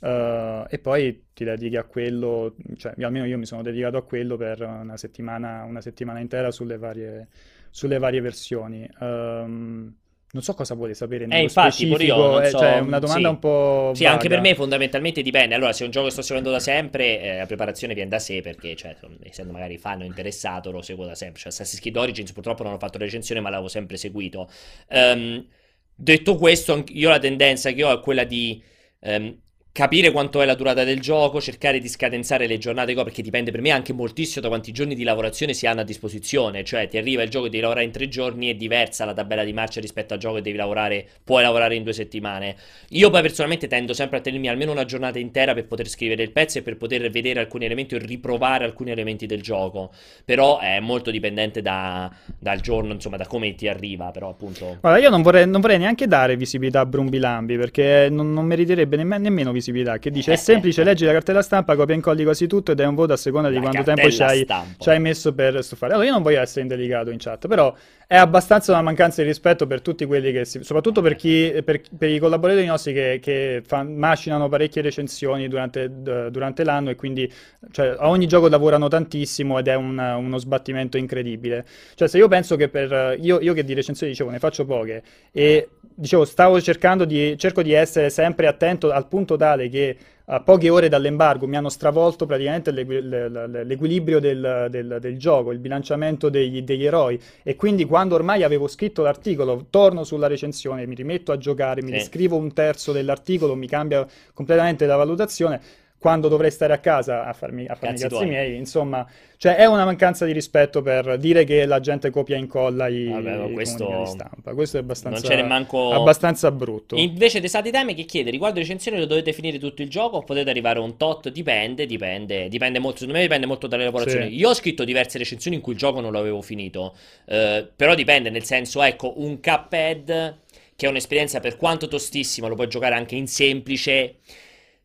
Uh, e poi ti dedichi a quello, cioè almeno io mi sono dedicato a quello per una settimana, una settimana intera sulle varie, sulle varie versioni. Um, non so cosa vuole sapere nello eh, infatti, specifico, io, eh, so, cioè una domanda sì. un po' Sì, vaga. anche per me fondamentalmente dipende. Allora, se è un gioco che sto seguendo da sempre, eh, la preparazione viene da sé perché, cioè, essendo magari fan o interessato, lo seguo da sempre. Cioè, Assassin's Creed Origins purtroppo non ho fatto recensione, ma l'avevo sempre seguito. Um, detto questo, io la tendenza che ho è quella di um, capire quanto è la durata del gioco, cercare di scadenzare le giornate, perché dipende per me anche moltissimo da quanti giorni di lavorazione si hanno a disposizione, cioè ti arriva il gioco e devi lavorare in tre giorni, è diversa la tabella di marcia rispetto al gioco che devi lavorare, puoi lavorare in due settimane. Io poi personalmente tendo sempre a tenermi almeno una giornata intera per poter scrivere il pezzo e per poter vedere alcuni elementi o riprovare alcuni elementi del gioco, però è molto dipendente da, dal giorno, insomma, da come ti arriva, però appunto... Guarda, io non vorrei, non vorrei neanche dare visibilità a Brumbilambi, perché non, non meriterebbe nemm- nemmeno visibilità che dice è semplice, leggi la cartella stampa, copia e incolli quasi tutto ed è un voto a seconda di la quanto tempo ci hai, ci hai, messo per stufare. Allora io non voglio essere indelicato in chat, però è abbastanza una mancanza di rispetto per tutti quelli che, si, soprattutto per, chi, per, per i collaboratori nostri che, che fan, macinano parecchie recensioni durante, durante l'anno e quindi cioè, a ogni gioco lavorano tantissimo ed è un, uno sbattimento incredibile. Cioè, se io penso che per io, io che di recensioni dicevo ne faccio poche e dicevo stavo cercando di cerco di essere sempre attento al punto tale che a poche ore dall'embargo mi hanno stravolto praticamente l'equi- l'equilibrio del, del, del, gioco, il bilanciamento degli, degli, eroi e quindi quando ormai avevo scritto l'articolo torno sulla recensione, mi rimetto a giocare, mi sì. riscrivo un terzo dell'articolo, mi cambia completamente la valutazione quando dovrei stare a casa a farmi, a farmi i cazzi miei. Insomma, cioè è una mancanza di rispetto per dire che la gente copia e incolla i, Vabbè, questo... di stampa. Questo è abbastanza, manco... abbastanza brutto. Invece dei stati temi che chiede riguardo recensioni lo dovete finire tutto il gioco o potete arrivare a un tot? Dipende, dipende, dipende molto, secondo me dipende molto dalle lavorazioni. Sì. Io ho scritto diverse recensioni in cui il gioco non l'avevo finito, eh, però dipende, nel senso, ecco, un Cuphead che è un'esperienza per quanto tostissima, lo puoi giocare anche in semplice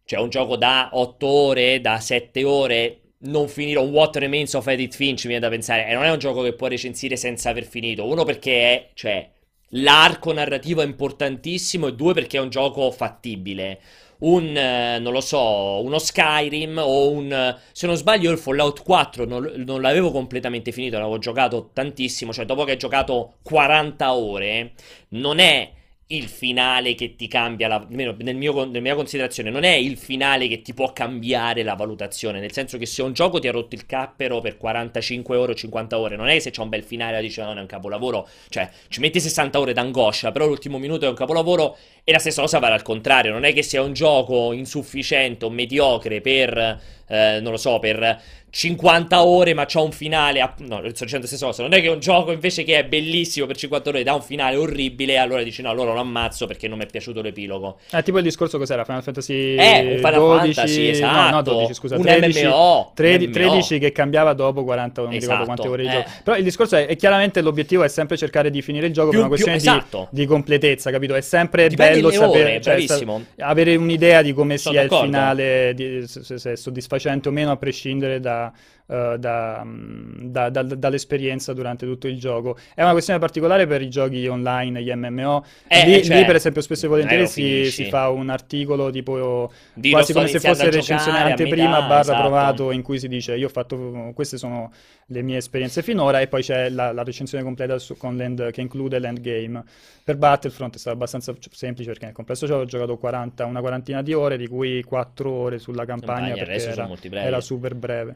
cioè un gioco da 8 ore, da 7 ore, non finire un What Remains of Edith Finch, mi viene da pensare, e non è un gioco che puoi recensire senza aver finito. Uno perché è, cioè, l'arco narrativo è importantissimo e due perché è un gioco fattibile. Un, eh, non lo so, uno Skyrim o un, se non sbaglio il Fallout 4 non, non l'avevo completamente finito, l'avevo giocato tantissimo, cioè dopo che hai giocato 40 ore, non è il finale che ti cambia, la, nel mio, nella mia considerazione, non è il finale che ti può cambiare la valutazione, nel senso che se un gioco ti ha rotto il cappero per 45 ore o 50 ore, non è se c'è un bel finale dici no, non è un capolavoro, cioè ci metti 60 ore d'angoscia, però l'ultimo minuto è un capolavoro e la stessa cosa vale al contrario, non è che sia un gioco insufficiente o mediocre per, eh, non lo so, per 50 ore ma c'ha un finale, a... no, sto dicendo la stessa cosa, non è che un gioco invece che è bellissimo per 50 ore dà un finale orribile, allora dici no, allora lo ammazzo perché non mi è piaciuto l'epilogo. Eh, tipo il discorso cos'era? Final Fantasy eh, un Final 12... Fantasy, esatto. No, no, 12, scusa, un 13, MMO, 13, 13 che cambiava dopo 40, non esatto, mi ricordo quante ore di eh. gioco. Però il discorso è, è, chiaramente l'obiettivo è sempre cercare di finire il gioco più, per una questione più, esatto. di, di, completezza, capito? È sempre Dipende bello sapere, ore, cioè, avere un'idea di come Sono sia d'accordo. il finale, di, se, se è soddisfacente o meno a prescindere da uh, da, da, da, dall'esperienza durante tutto il gioco. È una questione particolare per i giochi online, gli MMO. Eh, lì, cioè, lì, per esempio, spesso e volentieri si, si, fa un articolo tipo Di quasi come se fosse recensione anteprima barra esatto. provato in cui si dice io ho fatto queste sono le mie esperienze finora e poi c'è la, la recensione completa su, land, che include l'endgame. Per Battlefront è stato abbastanza semplice perché nel complesso ho giocato 40, una quarantina di ore, di cui 4 ore sulla campagna perché era, era super breve.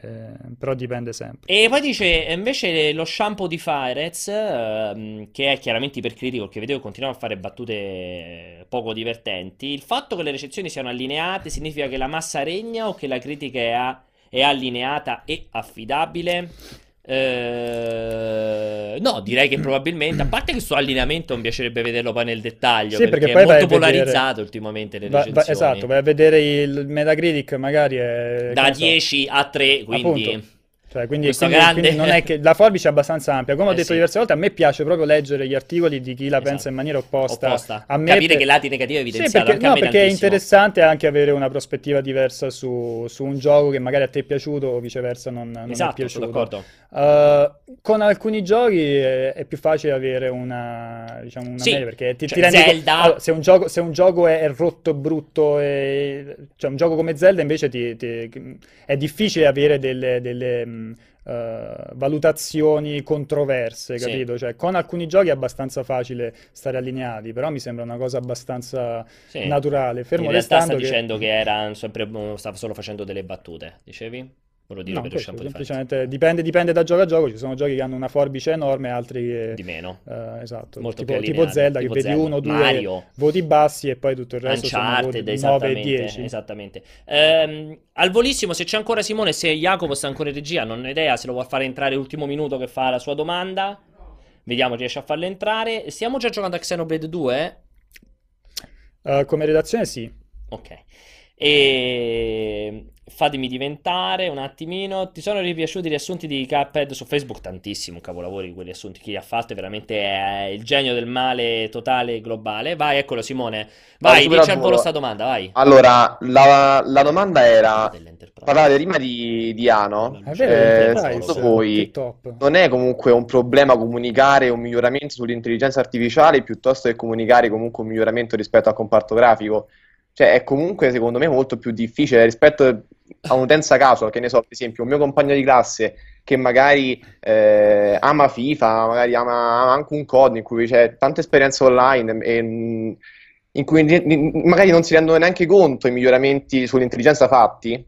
Eh, però dipende sempre. E poi dice invece lo shampoo di Firez, ehm, che è chiaramente ipercritico, che vedevo continuare a fare battute poco divertenti. Il fatto che le recensioni siano allineate significa che la massa regna o che la critica è, a- è allineata e affidabile? Eh, no, direi che probabilmente, a parte che questo allineamento mi piacerebbe vederlo poi nel dettaglio, sì, perché, perché è molto polarizzato vedere... ultimamente le recensioni. Va, va, esatto, vai a vedere il Metacritic magari è... Da 10 so, a 3, quindi... Appunto. Cioè, quindi, quindi, quindi, non è che la forbice è abbastanza ampia. Come ho eh detto sì. diverse volte, a me piace proprio leggere gli articoli di chi la esatto. pensa in maniera opposta. opposta. A me Capire per... che lati negativi evidenziano. Sì, perché, no, perché è interessante anche avere una prospettiva diversa su, su, un gioco che magari a te è piaciuto o viceversa non, non esatto, è piaciuto. Uh, con alcuni giochi è, è, più facile avere una, diciamo, una sì. media perché ti, cioè, ti rendi Zelda... allora, se, un gioco, se un gioco è, è rotto, brutto, e... cioè un gioco come Zelda invece ti, ti... è difficile avere delle... delle Uh, valutazioni controverse, capito? Sì. Cioè, con alcuni giochi è abbastanza facile stare allineati, però mi sembra una cosa abbastanza sì. naturale. Fermo In realtà sta che... dicendo che era sempre, stava solo facendo delle battute, dicevi? Volevo dire no, per questo, semplicemente dipende, dipende, da gioco a gioco. Ci sono giochi che hanno una forbice enorme, altri che. Di meno. Uh, esatto. Molto tipo, tipo Zelda, tipo che Zelda. vedi uno, due Mario. voti bassi e poi tutto il resto Uncharted, sono voti 9 e 10. Esattamente. Ehm, al volissimo, se c'è ancora Simone, se Jacopo sta ancora in regia, non ho idea se lo vuoi fare entrare l'ultimo minuto che fa la sua domanda. Vediamo, riesce a farlo entrare. Stiamo già giocando a Xenoblade 2? Uh, come redazione, sì. Ok. E fatemi diventare un attimino. Ti sono ripiaciuti i riassunti di Cuphead su Facebook? Tantissimo, capolavori quei riassunti che ha fatto. È veramente il genio del male totale e globale. Vai, eccolo, Simone. Vai, dici al volo sta domanda, vai. Allora, la, la domanda era: parlare prima di, di Ano. È vero, Eh, secondo voi non è comunque un problema comunicare un miglioramento sull'intelligenza artificiale piuttosto che comunicare comunque un miglioramento rispetto al comparto grafico? Cioè, è comunque secondo me molto più difficile rispetto a un'utenza casual, che ne so, per esempio, un mio compagno di classe che magari eh, ama FIFA, magari ama, ama anche un COD in cui c'è tanta esperienza online e in cui magari non si rendono neanche conto i miglioramenti sull'intelligenza fatti,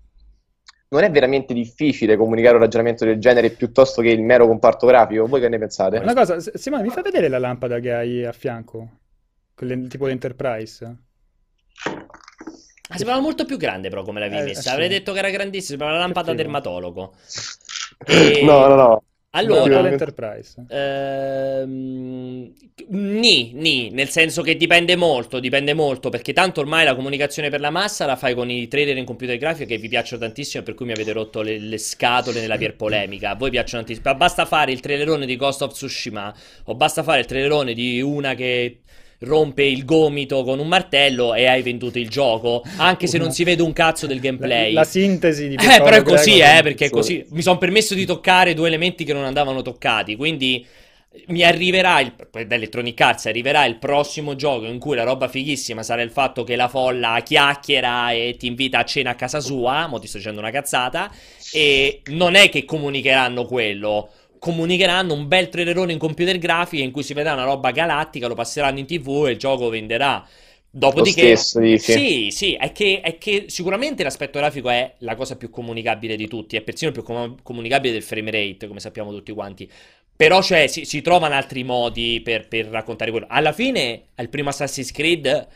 non è veramente difficile comunicare un ragionamento del genere piuttosto che il mero comparto grafico? Voi che ne pensate? Una cosa, Simone, mi fai vedere la lampada che hai a fianco? Quelle, tipo l'Enterprise? Ah, sembrava molto più grande, però, come l'avevi eh, messa. Avrei detto che era grandissima, sembrava una lampada dermatologo. E... No, no, no. Allora, l'Enterprise. Ehm, ni, ni, nel senso che dipende molto, dipende molto, perché tanto ormai la comunicazione per la massa la fai con i trailer in computer grafica che vi piacciono tantissimo, per cui mi avete rotto le, le scatole nella pier polemica. A voi piacciono tantissimo. Basta fare il trailerone di Ghost of Tsushima, o basta fare il trailerone di una che rompe il gomito con un martello e hai venduto il gioco, anche se non si vede un cazzo del gameplay. La, la sintesi di Eh, però è così, eh, perché è così. Mi sono permesso di toccare due elementi che non andavano toccati, quindi mi arriverà il, da Electronic Arts arriverà il prossimo gioco in cui la roba fighissima sarà il fatto che la folla chiacchiera e ti invita a cena a casa sua, mo ti sto dicendo una cazzata, e non è che comunicheranno quello, comunicheranno un bel trailerone in computer grafica in cui si vedrà una roba galattica, lo passeranno in tv e il gioco venderà. Dopodiché, stesso, sì, sì, è che, è che, sicuramente l'aspetto grafico è la cosa più comunicabile di tutti, è persino più com- comunicabile del frame rate, come sappiamo tutti quanti. Però, cioè, si, si trovano altri modi per, per, raccontare quello. Alla fine, al primo Assassin's Creed,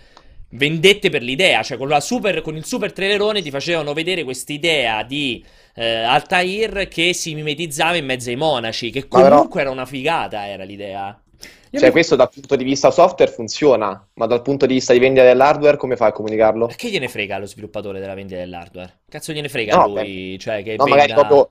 vendette per l'idea, cioè con, super, con il super trailerone ti facevano vedere quest'idea di eh, Altair che si mimetizzava in mezzo ai monaci, che comunque però... era una figata, era l'idea. Cioè, mi... questo dal punto di vista software funziona, ma dal punto di vista di vendita dell'hardware, come fai a comunicarlo? Che gliene frega lo sviluppatore della vendita dell'hardware? Cazzo gliene frega no, lui? Beh. Cioè, che no, venda... magari proprio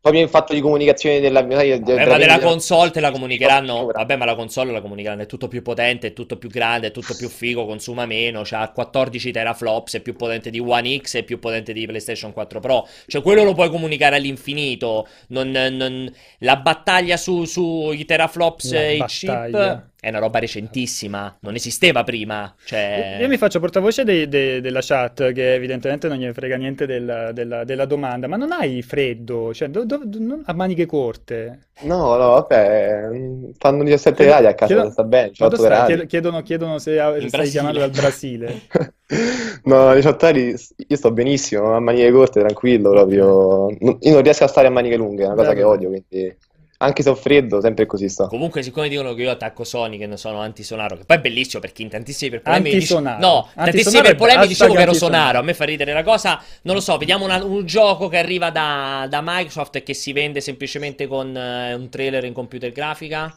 proprio in fatto di comunicazione della, della, della, ma della console te la comunicheranno. Vabbè ma la console la comunicheranno è tutto più potente è tutto più grande è tutto più figo consuma meno ha 14 teraflops è più potente di One X è più potente di PlayStation 4 Pro. Cioè quello lo puoi comunicare all'infinito. Non, non, la battaglia sui su teraflops e i chip è una roba recentissima, non esisteva prima. Cioè... Io mi faccio portavoce de, de, della chat, che evidentemente non gli frega niente del, della, della, domanda, ma non hai freddo? Cioè, do, do, do, a maniche corte? No, no, vabbè, fanno 17 gradi a casa, chiedo, sta bene, 18 gradi. Chiedono, chiedono se stai Brasile. chiamando dal Brasile. no, 18 gradi, io sto benissimo, a maniche corte, tranquillo, proprio. Io non riesco a stare a maniche lunghe, è una cosa Beh, che odio, quindi... Anche se ho freddo, sempre così sta. Comunque, siccome dicono che io attacco Sony, che non sono anti-sonaro, che poi è bellissimo perché in tantissimi per polemiche. Anti-sonaro. Dice... No, tantissimi per polemiche dicevo che ero sonaro. A me fa ridere la cosa. Non lo so, vediamo una, un gioco che arriva da, da, Microsoft e che si vende semplicemente con uh, un trailer in computer grafica.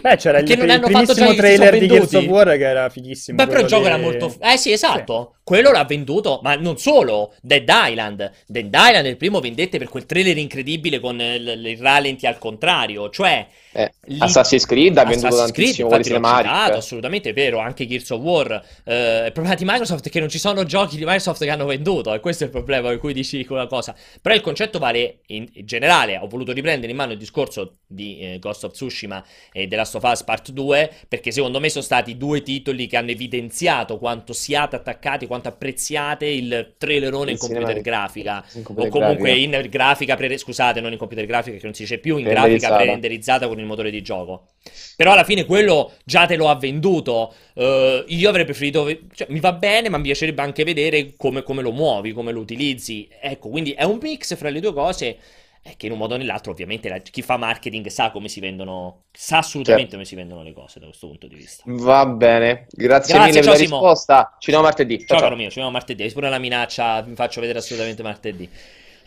Beh, c'era il, il primissimo trailer di Gears of War che era fighissimo. Beh, però il gioco di... era molto... Eh sì, esatto. Sì. Quello l'ha venduto, ma non solo. Dead Island. Dead Island è il primo vendette per quel trailer incredibile con il, il rallenti al contrario. Cioè... Eh, lì... Assassin's Creed ha venduto Assassin's tantissimo Creed, infatti, citato, assolutamente vero. Anche Gears of War. Eh, il problema di Microsoft è che non ci sono giochi di Microsoft che hanno venduto. E questo è il problema per cui dici quella cosa. Però il concetto vale in, in generale. Ho voluto riprendere in mano il discorso di eh, Ghost of Tsushima e della of Us Part 2 perché secondo me sono stati due titoli che hanno evidenziato quanto siate attaccati, quanto apprezziate il trailerone in computer grafica in computer o comunque grafica. in grafica pre- scusate, non in computer grafica che non si dice più, in grafica pre-renderizzata con il motore di gioco. Però alla fine quello già te lo ha venduto. Uh, io avrei preferito. Cioè, mi va bene, ma mi piacerebbe anche vedere come, come lo muovi, come lo utilizzi. Ecco, quindi è un mix fra le due cose. È che in un modo o nell'altro, ovviamente, la, chi fa marketing sa come si vendono, sa assolutamente certo. come si vendono le cose da questo punto di vista. Va bene, grazie, grazie mille ciao, per la risposta. Ci vediamo martedì. Ciao, ciao, caro mio, ci vediamo martedì. Hai pure la minaccia, vi faccio vedere assolutamente martedì.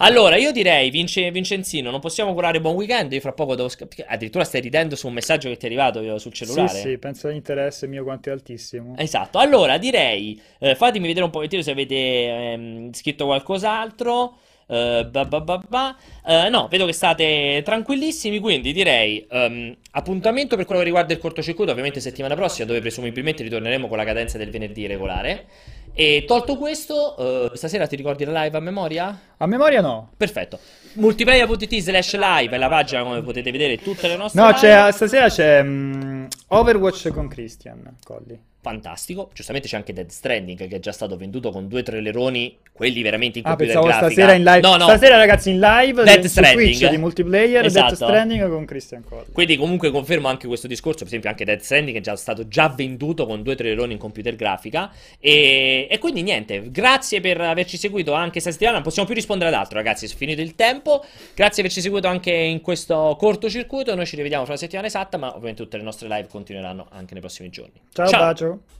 Allora, io direi, Vince, Vincenzino, non possiamo curare buon weekend. Io fra poco devo scappare. Addirittura stai ridendo su un messaggio che ti è arrivato sul cellulare. Sì, sì, penso l'interesse mio quanto è altissimo. Esatto. Allora, direi, eh, fatemi vedere un pochettino se avete ehm, scritto qualcos'altro. Uh, bah bah bah uh, no, vedo che state tranquillissimi, quindi direi um, appuntamento per quello che riguarda il cortocircuito, ovviamente settimana prossima, dove presumibilmente ritorneremo con la cadenza del venerdì regolare. E tolto questo, uh, stasera ti ricordi la live a memoria? A memoria no. Perfetto. Multiplayer.it slash live è la pagina come potete vedere tutte le nostre No, live. c'è, stasera c'è um, Overwatch con Christian Colli fantastico. Giustamente c'è anche Dead Stranding che è già stato venduto con due traileroni, quelli veramente in ah, computer pensavo grafica. stasera in live. No, no. Stasera ragazzi in live Dead su Stranding. Twitch di multiplayer esatto. Dead Stranding con Christian Cole. Quindi comunque confermo anche questo discorso, per esempio anche Dead Stranding è già stato già venduto con due traileroni in computer grafica e, e quindi niente, grazie per averci seguito anche questa settimana, non possiamo più rispondere ad altro ragazzi, è finito il tempo. Grazie per averci seguito anche in questo cortocircuito, noi ci rivediamo fra la settimana esatta, ma ovviamente tutte le nostre live continueranno anche nei prossimi giorni. Ciao, Ciao. bacio. Valeu.